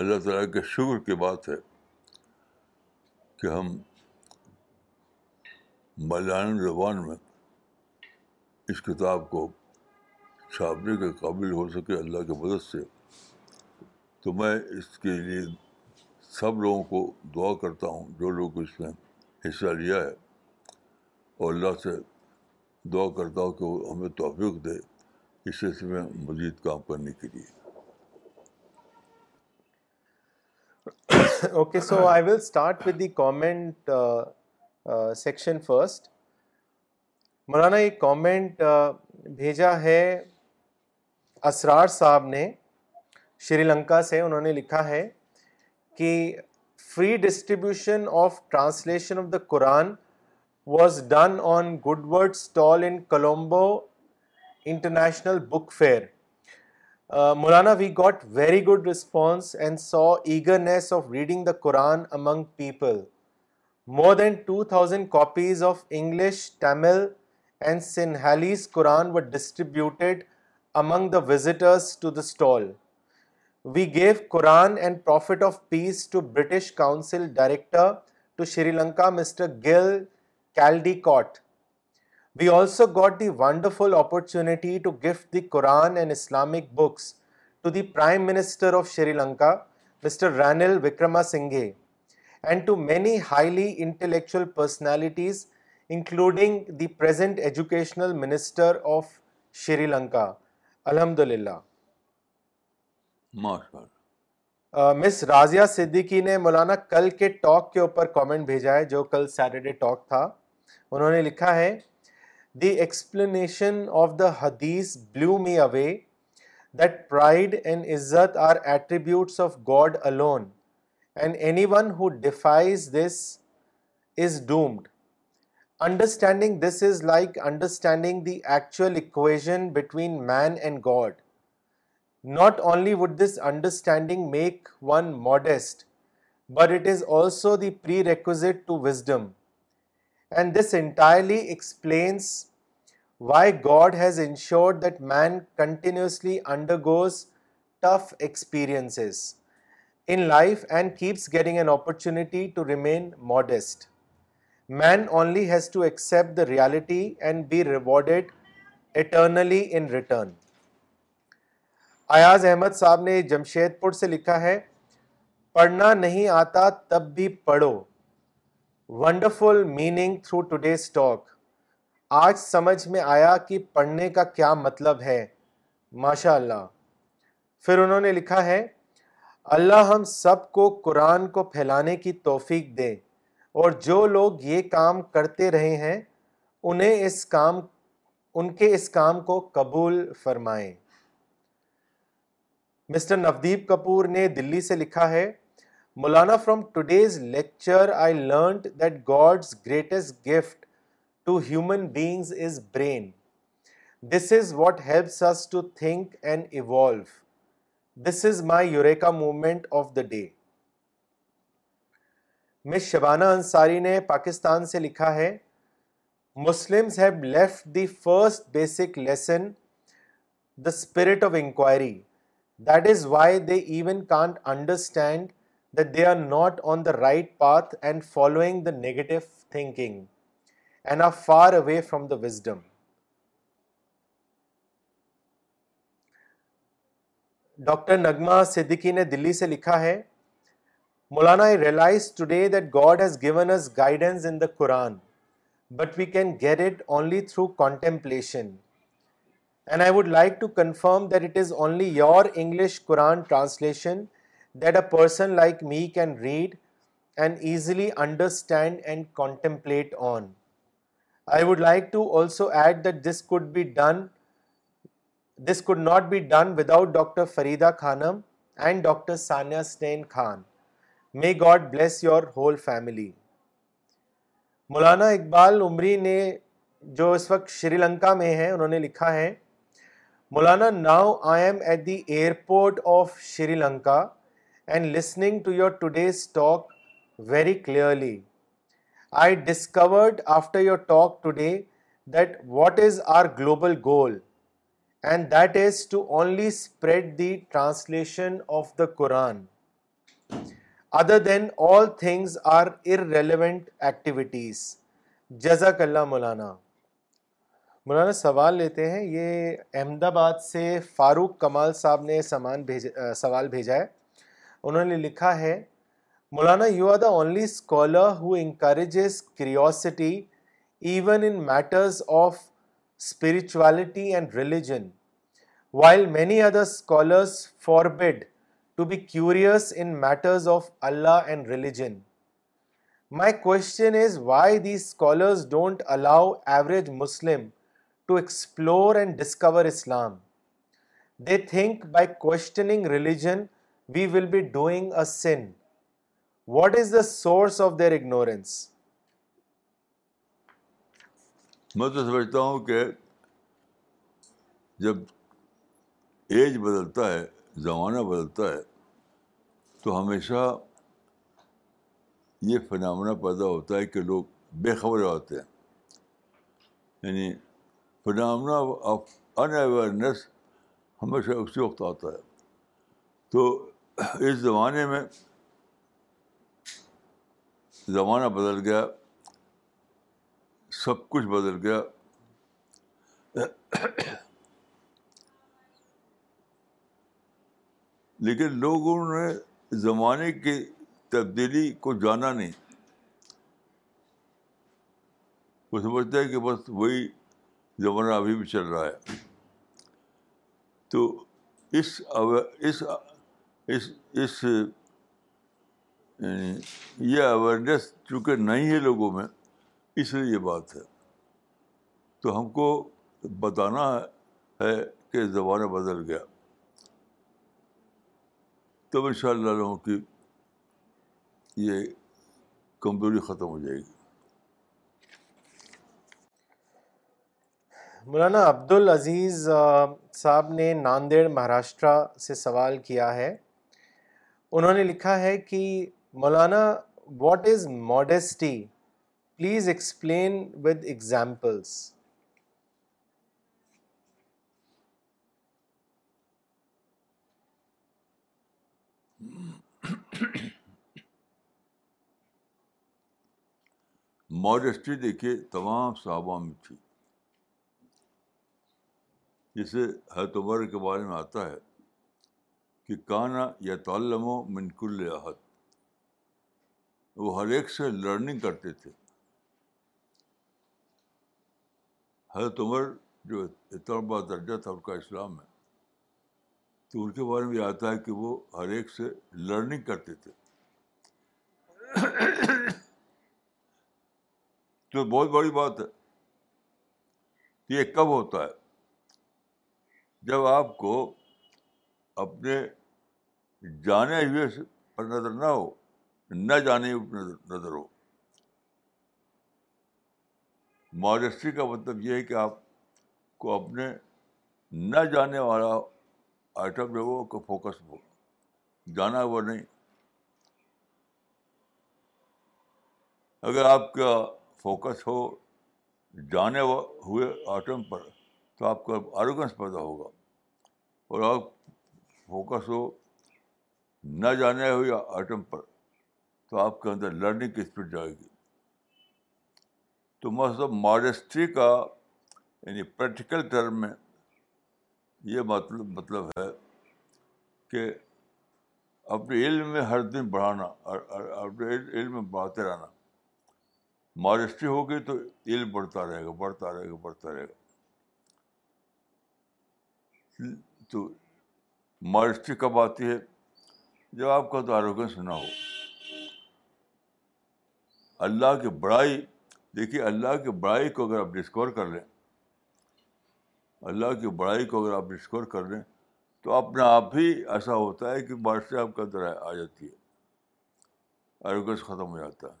اللہ تعالیٰ کے شکر کی بات ہے کہ ہم ملان زبان میں اس کتاب کو چھاپنے کے قابل ہو سکے اللہ کی مدد سے تو میں اس کے لیے سب لوگوں کو دعا کرتا ہوں جو لوگ اس میں حصہ لیا ہے اور اللہ سے دعا کرتا ہوں کہ وہ ہمیں توفیق دے اس میں مزید کام کرنے کے لیے okay so I will start with the comment section first Maulana ایک کامنٹ بھیجا ہے اسرار صاحب نے شری لنکا سے انہوں نے لکھا ہے کہ free distribution of translation of the Quran was done on Good Word stall in Colombo International Book Fair Uh, Maulana, we got very good response and saw eagerness of reading the Quran among people. More than 2,000 copies of English, Tamil and Sinhalese Quran were distributed among the visitors to the stall. We gave Quran and Prophet of Peace to British Council Director to Sri Lanka, Mr. Gil Caldicott. We also got the wonderful to gift the Quran and Islamic books to the Prime Minister of Sri Lanka Mr Ranil Wickremesinghe and to many highly intellectual personalities including the present educational minister of Sri Lanka الحمد للہ مس رازیہ صدیقی نے مولانا کل کے talk کے اوپر comment بھیجا ہے جو کل سیٹرڈے ٹاک تھا انہوں نے لکھا ہے The explanation of the hadith blew me away, that pride and izzat are attributes of God alone, and anyone who defies this is doomed. Understanding this is like understanding the actual equation between man and God. Not only would this understanding make one modest, but it is also the prerequisite to wisdom. And this entirely explains why God has ensured that man continuously undergoes tough experiences in life and keeps getting an opportunity to remain modest man only has to accept the reality and be rewarded eternally in return Ayaz Ahmad Sahab نے جمشید پور سے لکھا ہے پڑھنا نہیں آتا تب بھی پڑھو wonderful meaning through today's talk stock آج سمجھ میں آیا کہ پڑھنے کا کیا مطلب ہے ماشاء اللہ پھر انہوں نے لکھا ہے اللہ ہم سب کو قرآن کو پھیلانے کی توفیق دے اور جو لوگ یہ کام کرتے رہے ہیں انہیں اس کام ان کے اس کام کو قبول فرمائیں مسٹر نودیپ کپور نے دلی سے لکھا ہے Maulana from today's lecture I learned that God's greatest gift to human beings is brain this is what helps us to think and evolve this is my eureka moment of the day Ms Shabana Ansari نے پاکستان سے لکھا ہے Muslims have left the first basic lesson the spirit of inquiry that is why they even can't understand away from داڈم doctor نگما Siddiqui نے دلی سے لکھا ہے Maulana I realise today that God has given us guidance in the Quran but we can get it only through contemplation English Quran translation that a person like me can read and easily understand and contemplate on I would like to also add that this could be done this could not be done without doctor Farida Khanam and doctor Saniyasnain Khan may God bless your whole family Maulana Iqbal Umri نے جو اس وقت شری لنکا میں ہیں انہوں نے لکھا ہے مولانا now I am at the airport of Sri Lanka and listening to your today's talk very clearly I discovered after your talk today that what is our global goal and that is to only spread the translation of the Quran other than all things are irrelevant activities جزاک اللہ مولانا مولانا سوال لیتے ہیں یہ احمد آباد سے فاروق کمال صاحب نے سامان سوال بھیجا ہے انہوں نے لکھا ہے مولانا you are the only scholar who encourages curiosity even in matters of spirituality and religion while many other scholars bade to be curious in matters of Allah and religion my question is why the scholars don't allow average Muslim to explore and discover Islam they think by questioning religion we will be doing a sin what is the source of their ignorance میں تو سمجھتا ہوں کہ جب age بدلتا ہے زمانہ بدلتا ہے تو ہمیشہ یہ فنامنا پیدا ہوتا ہے کہ لوگ بے خبر ہوتے ہیں یعنی فنامنا آف ان اویئرنیس ہمیشہ اسی وقت آتا ہے تو اس زمانے میں زمانہ بدل گیا سب کچھ بدل گیا لیکن لوگوں نے زمانے کی تبدیلی کو جانا نہیں وہ سمجھتا ہے کہ بس وہی زمانہ ابھی بھی چل رہا ہے تو اس اس اس یعنی یہ اویئرنیس چونکہ نہیں ہے لوگوں میں اس لیے یہ بات ہے تو ہم کو بتانا ہے کہ زمانہ بدل گیا تب ان شاء اللہ لوگوں کی یہ کمزوری ختم ہو جائے گی مولانا عبدالعزیز صاحب نے ناندیڑ مہاراشٹرا سے سوال کیا ہے انہوں نے لکھا ہے کہ Maulana what is modesty please explain with examples modesty دیکھیے تمام صحابہ میں تھی جسے ہر عمر کے بارے میں آتا ہے کہ کانا یا تعلم و منقل وہ ہر ایک سے لرننگ کرتے تھے حضرت عمر جو بڑا درجہ تھا ان کا اسلام ہے تو ان کے بارے میں یہ آتا ہے کہ وہ ہر ایک سے لرننگ کرتے تھے تو بہت بڑی بات ہے یہ کب ہوتا ہے جب آپ کو اپنے جانے ہوئے پر نظر نہ ہو نہ جانے ہوئے نظر ہو ماڈسٹری کا مطلب یہ ہے کہ آپ کو اپنے نہ جانے والا آئٹم جو کو فوکس ہو جانا ہوا نہیں اگر آپ کا فوکس ہو جانے ہوئے آئٹم پر تو آپ کا آروگنس پیدا ہوگا اور آپ فوکس ہو نہ جانے ہو یا آئٹم پر تو آپ کے اندر لرننگ کی اسپیڈ جائے گی تو مطلب ماڈسٹری کا یعنی پریکٹیکل ٹرم میں یہ مطلب مطلب ہے کہ اپنے علم میں ہر دن بڑھانا اپنے علم میں بڑھاتے رہنا مارسٹری ہوگی تو علم بڑھتا رہے گا بڑھتا رہے گا بڑھتا رہے گا تو مارسٹری کب آتی ہے جب آپ کا تو آروگنس نہ ہو اللہ کی بڑائی دیکھیے اللہ کی بڑائی کو اگر آپ ڈسکور کر لیں اللہ کی بڑائی کو اگر آپ ڈسکور کر لیں تو اپنا آپ ہی ایسا ہوتا ہے کہ بادشاہ آپ کا آ جاتی ہے آروگنس ختم ہو جاتا ہے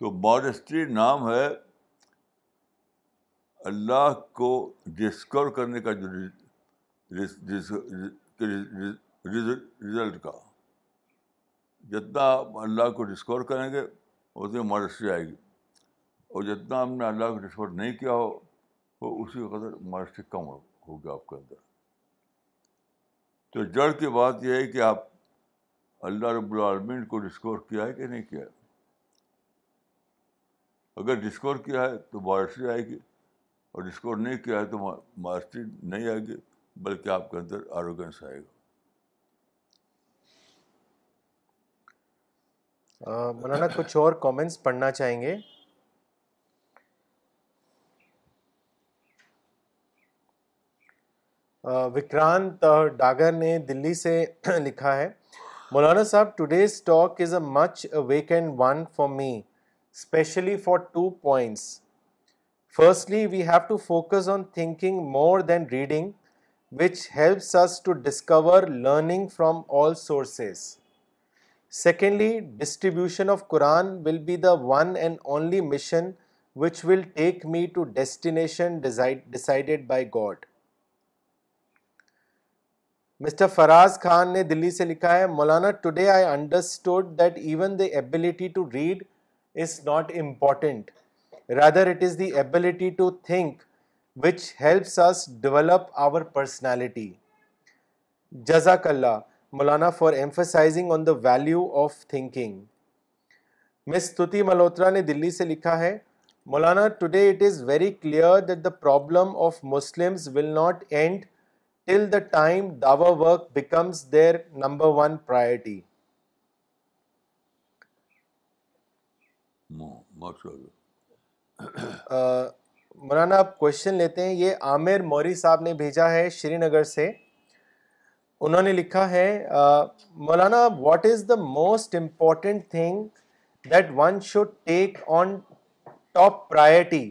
تو بارسٹری نام ہے اللہ کو ڈسکور کرنے کا جو رزلٹ کا جتنا آپ اللہ کو ڈسکور کریں گے اتنی مایوسی آئے گی اور جتنا ہم نے اللہ کو ڈسکور نہیں کیا ہو تو اسی قدر مایوسی کم ہوگی آپ کے اندر تو جڑ کی بات یہ ہے کہ آپ اللہ رب العالمین کو ڈسکور کیا ہے کہ نہیں کیا ہے اگر ڈسکور کیا ہے تو مایوسی آئے گی اور ڈسکور نہیں کیا ہے تو مایوسی نہیں آئے گی بلکہ آپ کے اندر آروگنس آئے گا مولانا کچھ اور کامنٹس پڑھنا چاہیں گے وکرانت ڈاگر نے دلی سے لکھا ہے مولانا صاحب today's talk is a much weak and one for me especially for two points firstly we have to focus on thinking more than reading which helps us discover learning from all sources secondly distribution of Quran will be the one and only mission which will take me to destination decided by God Mr Faraz Khan نے دلی سے لکھا ہے مولانا today I understood that even the ability to read is not important rather it is the ability to think which helps us develop our personality جزاک اللہ مولانا for emphasizing on the value of thinking Ms Sati Malhotra نے دلی سے لکھا ہے مولانا today it is very clear that the problem of Muslims will not end till the time Dawa work becomes their number one priority ماشاء اللہ مولانا آپ question لیتے ہیں یہ موری صاحب نے بھیجا ہے شری نگر سے انہوں نے لکھا ہے مولانا what is the priority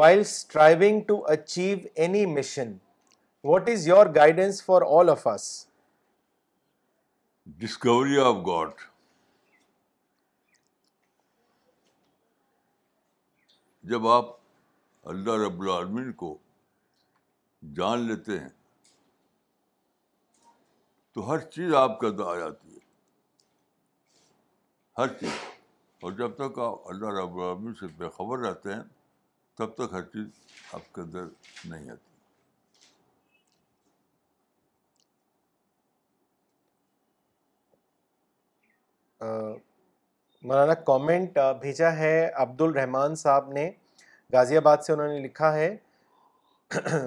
while striving to achieve any mission what is your guidance for all of جب آپ اللہ رب العالمین کو جان لیتے ہیں تو ہر چیز آپ کے اندر آ جاتی ہے ہر چیز اور جب تک آپ اللہ رب العالمین سے بے خبر رہتے ہیں تب تک ہر چیز آپ کے اندر نہیں آتی مولانا کامنٹ بھیجا ہے عبد الرحمان صاحب نے غازی آباد سے انہوں نے لکھا ہے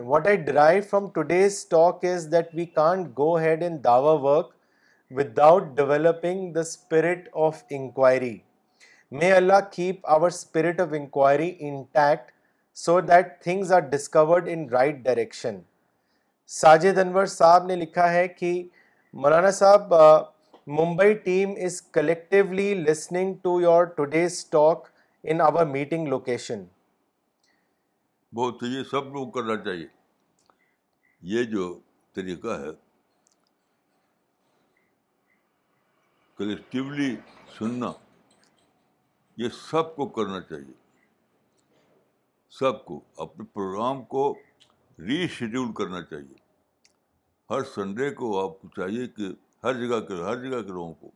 what I derive from today's talk is that we can't go ahead in Dawa work without developing the spirit of inquiry may Allah keep our spirit of inquiry intact so that things are discovered in right direction Sajid Anwar صاحب نے لکھا ہے کہ مولانا صاحب Mumbai team is collectively listening to your today's talk in our meeting location بہت تجھے سب لوگ کرنا چاہیے یہ جو طریقہ ہے کلیکٹیولی سننا یہ سب کو کرنا چاہیے سب کو اپنے پروگرام کو ری شیڈیول کرنا چاہیے ہر سنڈے کو آپ کو چاہیے کہ ہر جگہ کے ہر جگہ کے لوگوں کو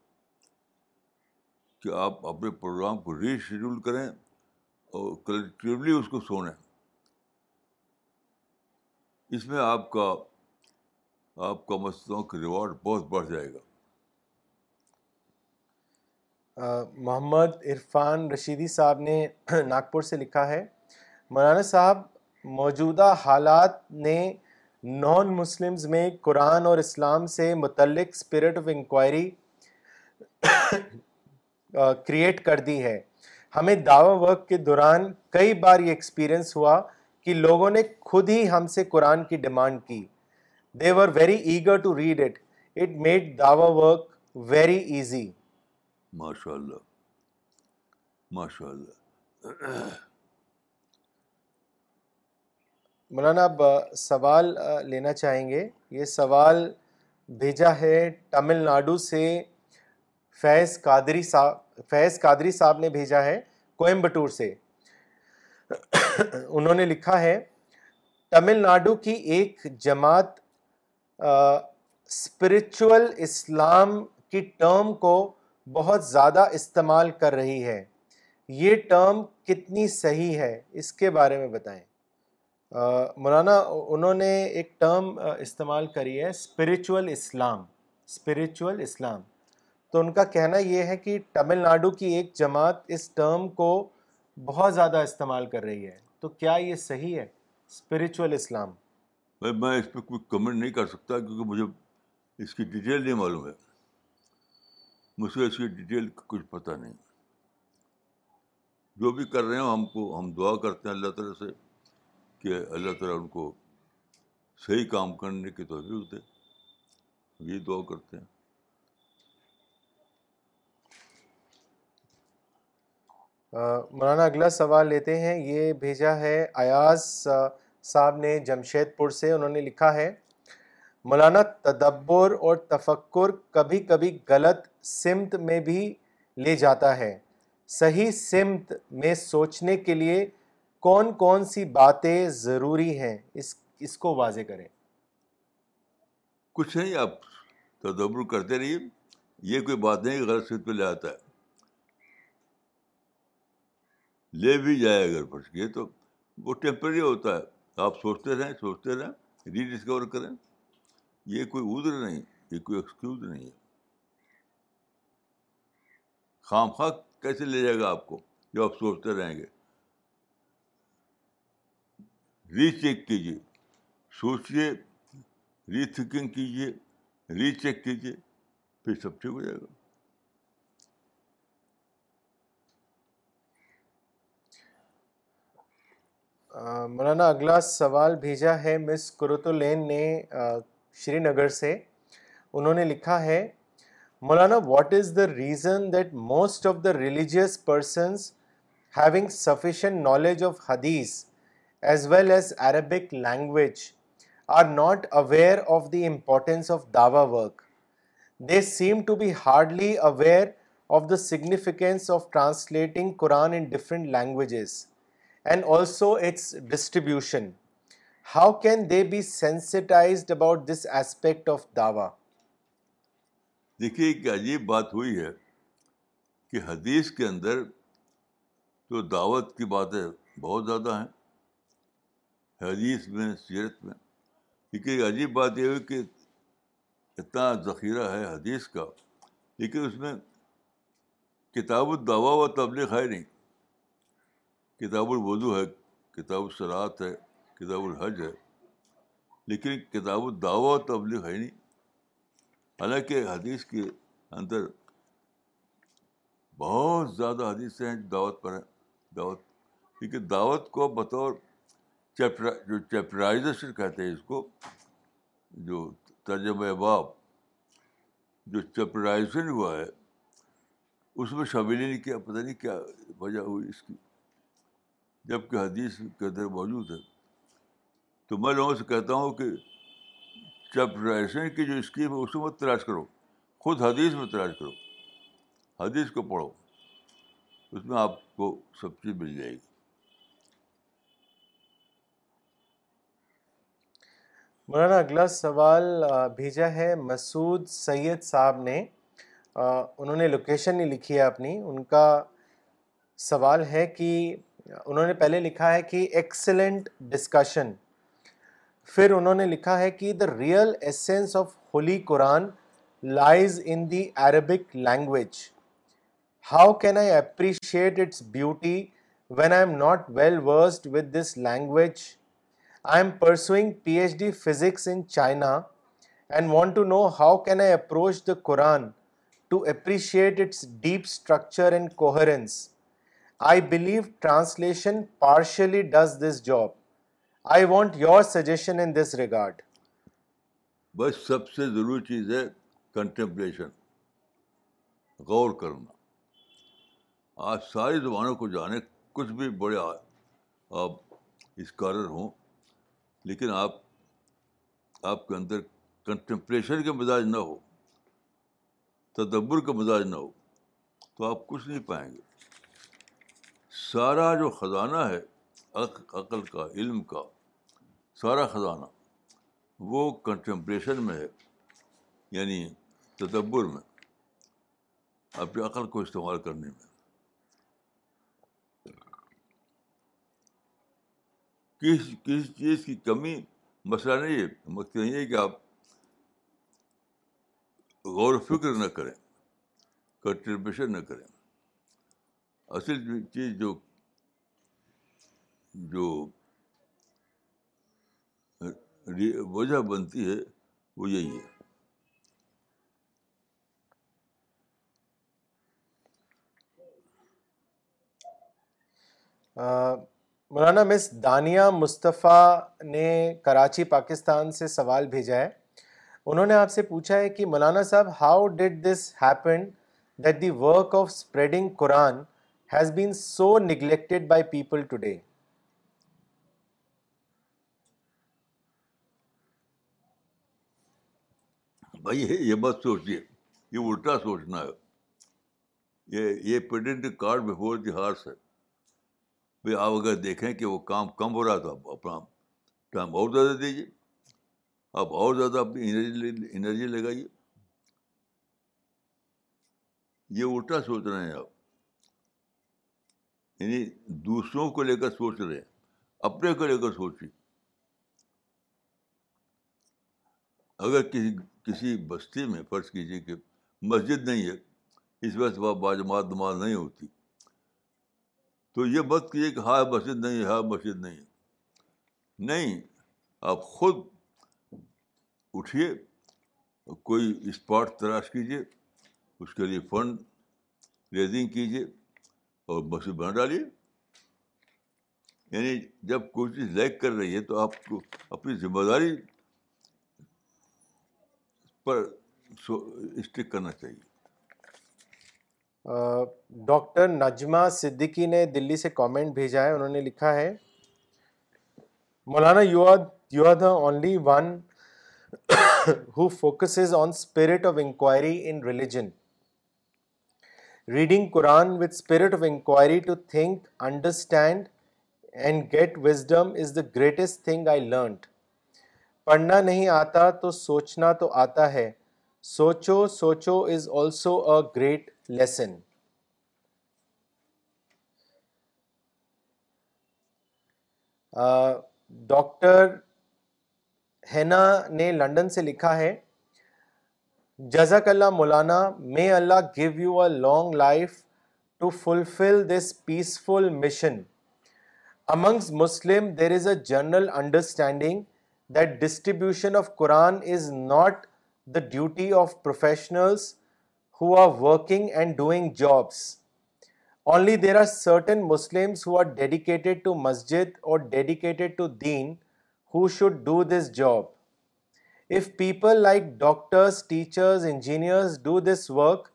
کہ آپ اپنے پروگرام کو ری شیڈیول کریں اور کلیکٹیولی اس کو سنیں اس میں آپ آپ کا کا کا ریوارڈ بہت بڑھ جائے گا محمد عرفان رشیدی صاحب نے ناگپور سے لکھا ہے مولانا صاحب موجودہ حالات نے نان مسلمز میں قرآن اور اسلام سے متعلق اسپرٹ آف انکوائری کریٹ کر دی ہے ہمیں دعوی ورک کے دوران کئی بار یہ ایکسپیرئنس ہوا کہ لوگوں نے خود ہی ہم سے قرآن کی ڈیمانڈ کی they were very eager to read it it made Dawa work very easy ماشاء اللہ ماشاء اللہ مولانا اب سوال لینا چاہیں گے یہ سوال بھیجا ہے تمل ناڈو سے فیض قادری صاحب فیض قادری صاحب نے بھیجا ہے کوئمبٹور سے انہوں نے لکھا ہے تمل ناڈو کی ایک جماعت اسپریچول اسلام کی ٹرم کو بہت زیادہ استعمال کر رہی ہے یہ ٹرم کتنی صحیح ہے اس کے بارے میں بتائیں مولانا انہوں نے ایک ٹرم استعمال کری ہے اسپریچول اسلام اسپریچول اسلام تو ان کا کہنا یہ ہے کہ تمل ناڈو کی ایک جماعت اس ٹرم کو بہت زیادہ استعمال کر رہی ہے تو کیا یہ صحیح ہے اسپریچل اسلام بھائی میں اس پہ کوئی کمنٹ نہیں کر سکتا کیونکہ مجھے اس کی ڈیٹیل نہیں معلوم ہے مجھے اس کی ڈیٹیل کچھ پتہ نہیں جو بھی کر رہے ہوں ہم کو ہم دعا کرتے ہیں اللہ تعالیٰ سے کہ اللہ تعالیٰ ان کو صحیح کام کرنے کی دے یہ دعا کرتے ہیں مولانا اگلا سوال لیتے ہیں یہ بھیجا ہے ایاز صاحب نے جمشید پور سے انہوں نے لکھا ہے مولانا تدبر اور تفکر کبھی کبھی غلط سمت میں بھی لے جاتا ہے صحیح سمت میں سوچنے کے لیے کون کون سی باتیں ضروری ہیں اس اس کو واضح کریں کچھ نہیں آپ تدبر کرتے رہیے یہ کوئی بات نہیں غلط سمت پہ لے آتا ہے لے بھی جائے اگر پڑھ کے تو وہ ٹیمپرری ہوتا ہے آپ سوچتے رہیں سوچتے رہیں ری ڈسکور کریں یہ کوئی ادر نہیں یہ کوئی ایکسکیوز نہیں ہے خام خاک کیسے لے جائے گا آپ کو جو آپ سوچتے رہیں گے ری چیک کیجیے سوچیے ری تھنکنگ کیجیے ری چیک کیجیے پھر سب ٹھیک ہو جائے گا مولانا اگلا سوال بھیجا ہے مس کرتولین نے شری نگر سے انہوں نے لکھا ہے مولانا what is the reason that most of the religious persons having sufficient knowledge of حدیث as well as Arabic language are not aware of the importance of Dawa work they seem to be hardly aware of the significance of translating Quran in different languages and also its distribution how can they be sensitized about this aspect of دعویٰ دیکھیے ایک عجیب بات ہوئی ہے کہ حدیث کے اندر تو دعوت کی باتیں بہت زیادہ ہیں حدیث میں سیرت میں ایک عجیب بات یہ ہوئی کہ اتنا ذخیرہ ہے حدیث کا لیکن اس میں کتاب و دعویٰ و تبلیغ ہے نہیں کتاب الوضو ہے کتاب الصلاعت ہے کتاب الحج ہے لیکن کتاب الدعوت تبلیغ ہے نہیں حالانکہ حدیث کے اندر بہت زیادہ حدیثیں ہیں جو دعوت پر ہیں دعوت کیونکہ دعوت کو بطور چیپٹر جو چیپٹرائزیشن کہتے ہیں اس کو جو ترجمہ باب جو چیپٹرائزیشن ہوا ہے اس میں شامل ہی نہیں کیا پتہ نہیں کیا وجہ ہوئی اس کی جب کہ حدیث کے اندر موجود ہے تو میں لوگوں سے کہتا ہوں کہ چپ ایسے کی جو اسکیم ہے اس کو میں تلاش کرو خود حدیث میں تلاش کرو حدیث کو پڑھو اس میں آپ کو سب چیز مل جائے گی مولانا اگلا سوال بھیجا ہے مسعود سید صاحب نے انہوں نے لوکیشن نہیں لکھی ہے اپنی ان کا سوال ہے کہ انہوں نے پہلے لکھا ہے کہ ایکسلنٹ ڈسکشن پھر انہوں نے لکھا ہے کہ the real essence of holy Quran lies in the Arabic language how can I appreciate its beauty when I am not well versed with this language I am pursuing P H D physics in China and want to know how can I approach the Quran to appreciate its deep structure and coherence I believe translation partially does this job I want your suggestion in this regard بس سب سے ضروری چیز ہے contemplation غور کرنا آج ساری زبانوں کو جانے کچھ بھی بڑے آپ اسکالر ہوں لیکن آپ آپ کے اندر کنٹمپلیشن کے مزاج نہ ہو تدبر کے مزاج نہ ہو تو آپ کچھ نہیں پائیں گے سارا جو خزانہ ہے عقل کا علم کا سارا خزانہ وہ کنٹمپریشن میں ہے یعنی تدبر میں اپنی عقل کو استعمال کرنے میں کس کسی چیز کی کمی مسئلہ نہیں ہے مقصد یہ ہے کہ آپ غور و فکر نہ کریں کنٹریبیوشن نہ کریں اصل چیز جو جو وجہ بنتی ہے وہ یہی ہے مولانا مس دانیہ مصطفیٰ نے کراچی پاکستان سے سوال بھیجا ہے انہوں نے آپ سے پوچھا ہے کہ مولانا صاحب how did this happen that the work of spreading Quran has been so neglected by people today بھائی یہ مت سوچیے یہ الٹا سوچنا ہے یہ یہ putting cart before the horse ہے بھائی آپ اگر دیکھیں کہ وہ کام کم ہو رہا تھا اپنا ٹائم اور زیادہ دیجیے آپ اور زیادہ اپنی انرجی انرجی لگائیے یہ الٹا سوچ رہے ہیں آپ یعنی دوسروں کو لے کر سوچ رہے ہیں اپنے کو لے کر سوچی اگر کسی کسی بستی میں فرض کیجیے کہ مسجد نہیں ہے اس وقت وہاں باجماعت نماز نہیں ہوتی تو یہ مت کیجیے کہ ہائے مسجد نہیں ہے ہائے مسجد نہیں ہے نہیں آپ خود اٹھیے کوئی اسپاٹ تلاش کیجیے اس کے لیے فنڈ ریزنگ کیجیے اور بنا ڈالیے یعنی جب کوئی چیز لیک کر رہی ہے تو آپ کو اپنی ذمہ داری پر اسٹک کرنا چاہیے ڈاکٹر نجمہ صدیقی نے دلی سے کامنٹ بھیجا ہے انہوں نے لکھا ہے مولانا you you are are the only one who focuses on spirit of inquiry in religion reading Quran with spirit of inquiry to think understand and get wisdom is the greatest thing I learned پڑھنا نہیں آتا تو سوچنا تو آتا ہے سوچو سوچو is also a great lesson doctor Hina نے لنڈن سے لکھا ہے جزاک اللہ مولانا may Allah give you a long life to fulfil this peaceful mission amongst Muslim there is a general understanding that distribution of Quran is not the duty of professionals who are working and doing jobs only there are certain Muslims who are dedicated to Masjid or dedicated to then who should do this job If people like doctors, teachers, engineers do this work,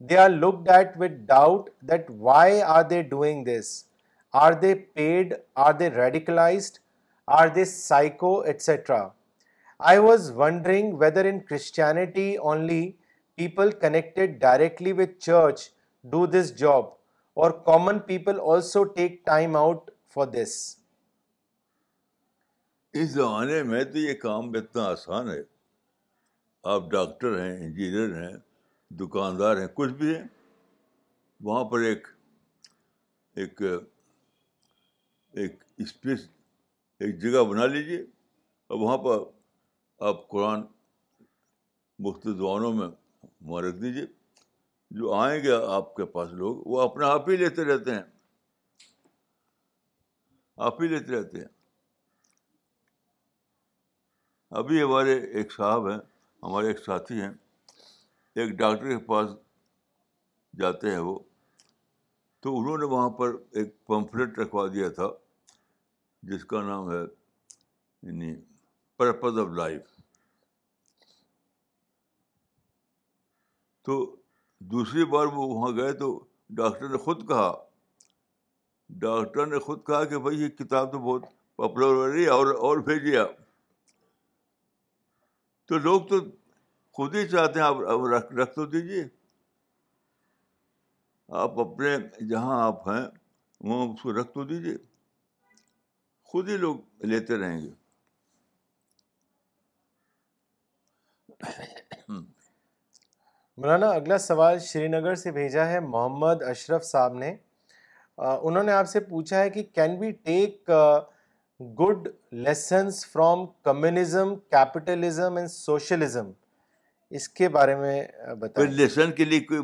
they are looked at with doubt that why are they doing this? Are they paid? Are they radicalized? Are they psycho, etc.? I was wondering whether in Christianity only people connected directly with church do this job, or common people also take time out for this. اس زمانے میں تو یہ کام اتنا آسان ہے آپ ڈاکٹر ہیں انجینئر ہیں دکاندار ہیں کچھ بھی ہیں وہاں پر ایک ایک اسپیس ایک جگہ بنا لیجیے اور وہاں پر آپ قرآن مختلف زبانوں میں رکھ دیجیے جو آئیں گے آپ کے پاس لوگ وہ اپنا آپ ہی لیتے رہتے ہیں آپ ہی لیتے رہتے ہیں ابھی ہمارے ایک صاحب ہیں ہمارے ایک ساتھی ہیں ایک ڈاکٹر کے پاس جاتے ہیں وہ تو انہوں نے وہاں پر ایک پمفلیٹ رکھوا دیا تھا جس کا نام ہے یعنی پرپز آف لائف تو دوسری بار وہ وہاں گئے تو ڈاکٹر نے خود کہا ڈاکٹر نے خود کہا کہ بھائی یہ کتاب تو بہت پاپولر ہو رہی ہے اور اور بھیجیے آپ تو لوگ تو خود ہی چاہتے ہیں آپ رکھ رکھ تو دیجیے آپ اپنے جہاں آپ ہیں وہاں اس کو رکھ تو دیجیے خود ہی لوگ لیتے رہیں گے مولانا اگلا سوال شری نگر سے بھیجا ہے محمد اشرف صاحب نے انہوں نے آپ سے پوچھا ہے کہ can we take good lessons from communism capitalism and socialism اس کے بارے میں بتائیں لیسن کے لیے کوئی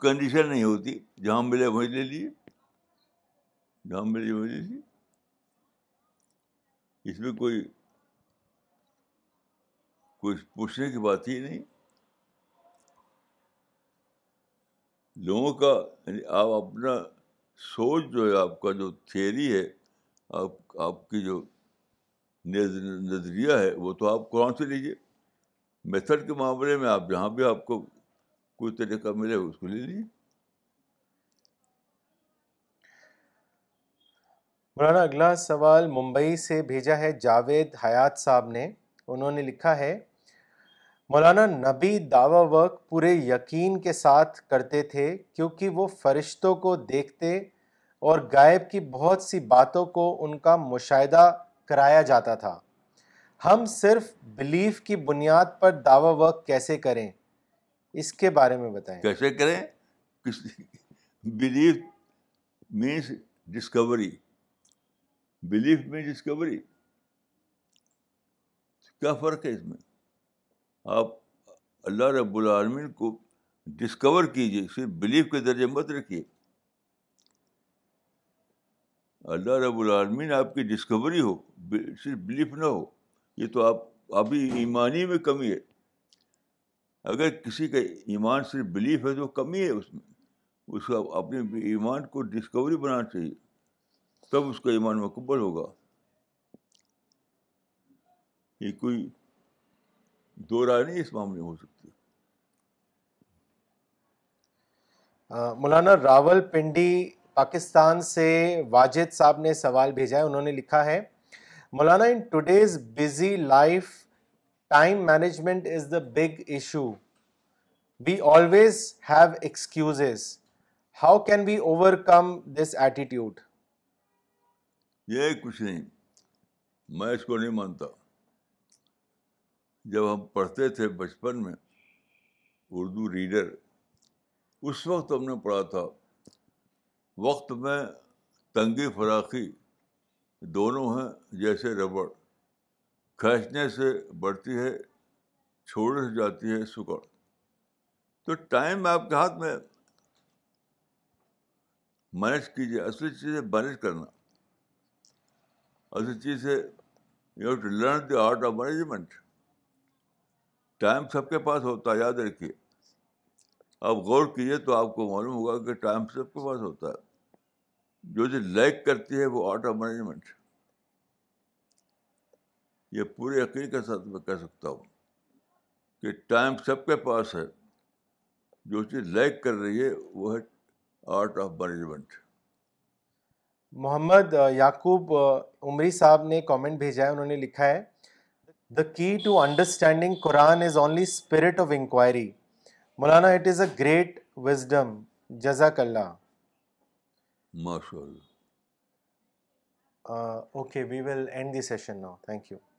کنڈیشن نہیں ہوتی جہاں ملے وہی لے لیے جہاں ملے لے لیے اس میں کوئی کوئی پوچھنے کی بات ہی نہیں لوگوں کا یعنی آپ اپنا سوچ جو ہے آپ کا جو تھیوری ہے آپ آپ کی جو نظریہ ہے وہ تو آپ قرآن سے لیجیے میتھڈ کے معاملے میں آپ جہاں بھی آپ کو کوئی طریقہ ملے اس کو لے لیجیے مولانا اگلا سوال ممبئی سے بھیجا ہے جاوید حیات صاحب نے انہوں نے لکھا ہے مولانا نبی دعوی وقت پورے یقین کے ساتھ کرتے تھے کیونکہ وہ فرشتوں کو دیکھتے اور غائب کی بہت سی باتوں کو ان کا مشاہدہ کرایا جاتا تھا ہم صرف بلیف کی بنیاد پر دعوی وقت کیسے کریں اس کے بارے میں بتائیں کیسے کریں belief means discovery belief makes discovery کیا فرق ہے اس میں آپ اللہ رب العالمین کو ڈسکور کیجیے صرف بلیف کے درجے مت رکھیے اللہ رب العالمین آپ کی ڈسکوری ہو صرف بلیف نہ ہو یہ تو آپ ابھی ایمانی میں کمی ہے اگر کسی کا ایمان صرف بلیف ہے تو کمی ہے اس میں اس کو اپنے ایمان کو ڈسکوری بنانا چاہیے تب اس کا ایمان مکمل ہوگا یہ کوئی دو رائے نہیں اس معاملے میں ہو سکتی مولانا راول پنڈی پاکستان سے واجد صاحب نے سوال بھیجا ہے انہوں نے لکھا ہے مولانا in today's busy life time management is the big issue we always have excuse how can we overcome this attitude یہ کچھ نہیں میں اس کو نہیں مانتا جب ہم پڑھتے تھے بچپن میں اردو ریڈر اس وقت ہم نے پڑھا تھا وقت میں تنگی فراقی دونوں ہیں جیسے ربڑ کھینچنے سے بڑھتی ہے چھوڑ سے جاتی ہے سکڑ تو ٹائم آپ کے ہاتھ میں مینج کیجیے اصلی چیز ہے مینج کرنا اصلی چیز ہے you to learn the art of management time سب کے پاس ہوتا ہے یاد رکھیے آپ غور کیجیے تو آپ کو معلوم ہوگا کہ ٹائم سب کے پاس ہوتا ہے جو چیز لیک کرتی ہے وہ آرٹ آف مینجمنٹ یہ پورے یقین کے ساتھ میں کہہ سکتا ہوں کہ ٹائم سب کے پاس ہے جو چیز لیک کر رہی ہے وہ ہے art of management Muhammad Yaqub Umri صاحب نے کامنٹ بھیجا ہے انہوں نے لکھا ہے the key to understanding Quran is only spirit of inquiry Maulana it is a great wisdom جزاک اللہ ماشاء اللہ okay we will end the session now thank you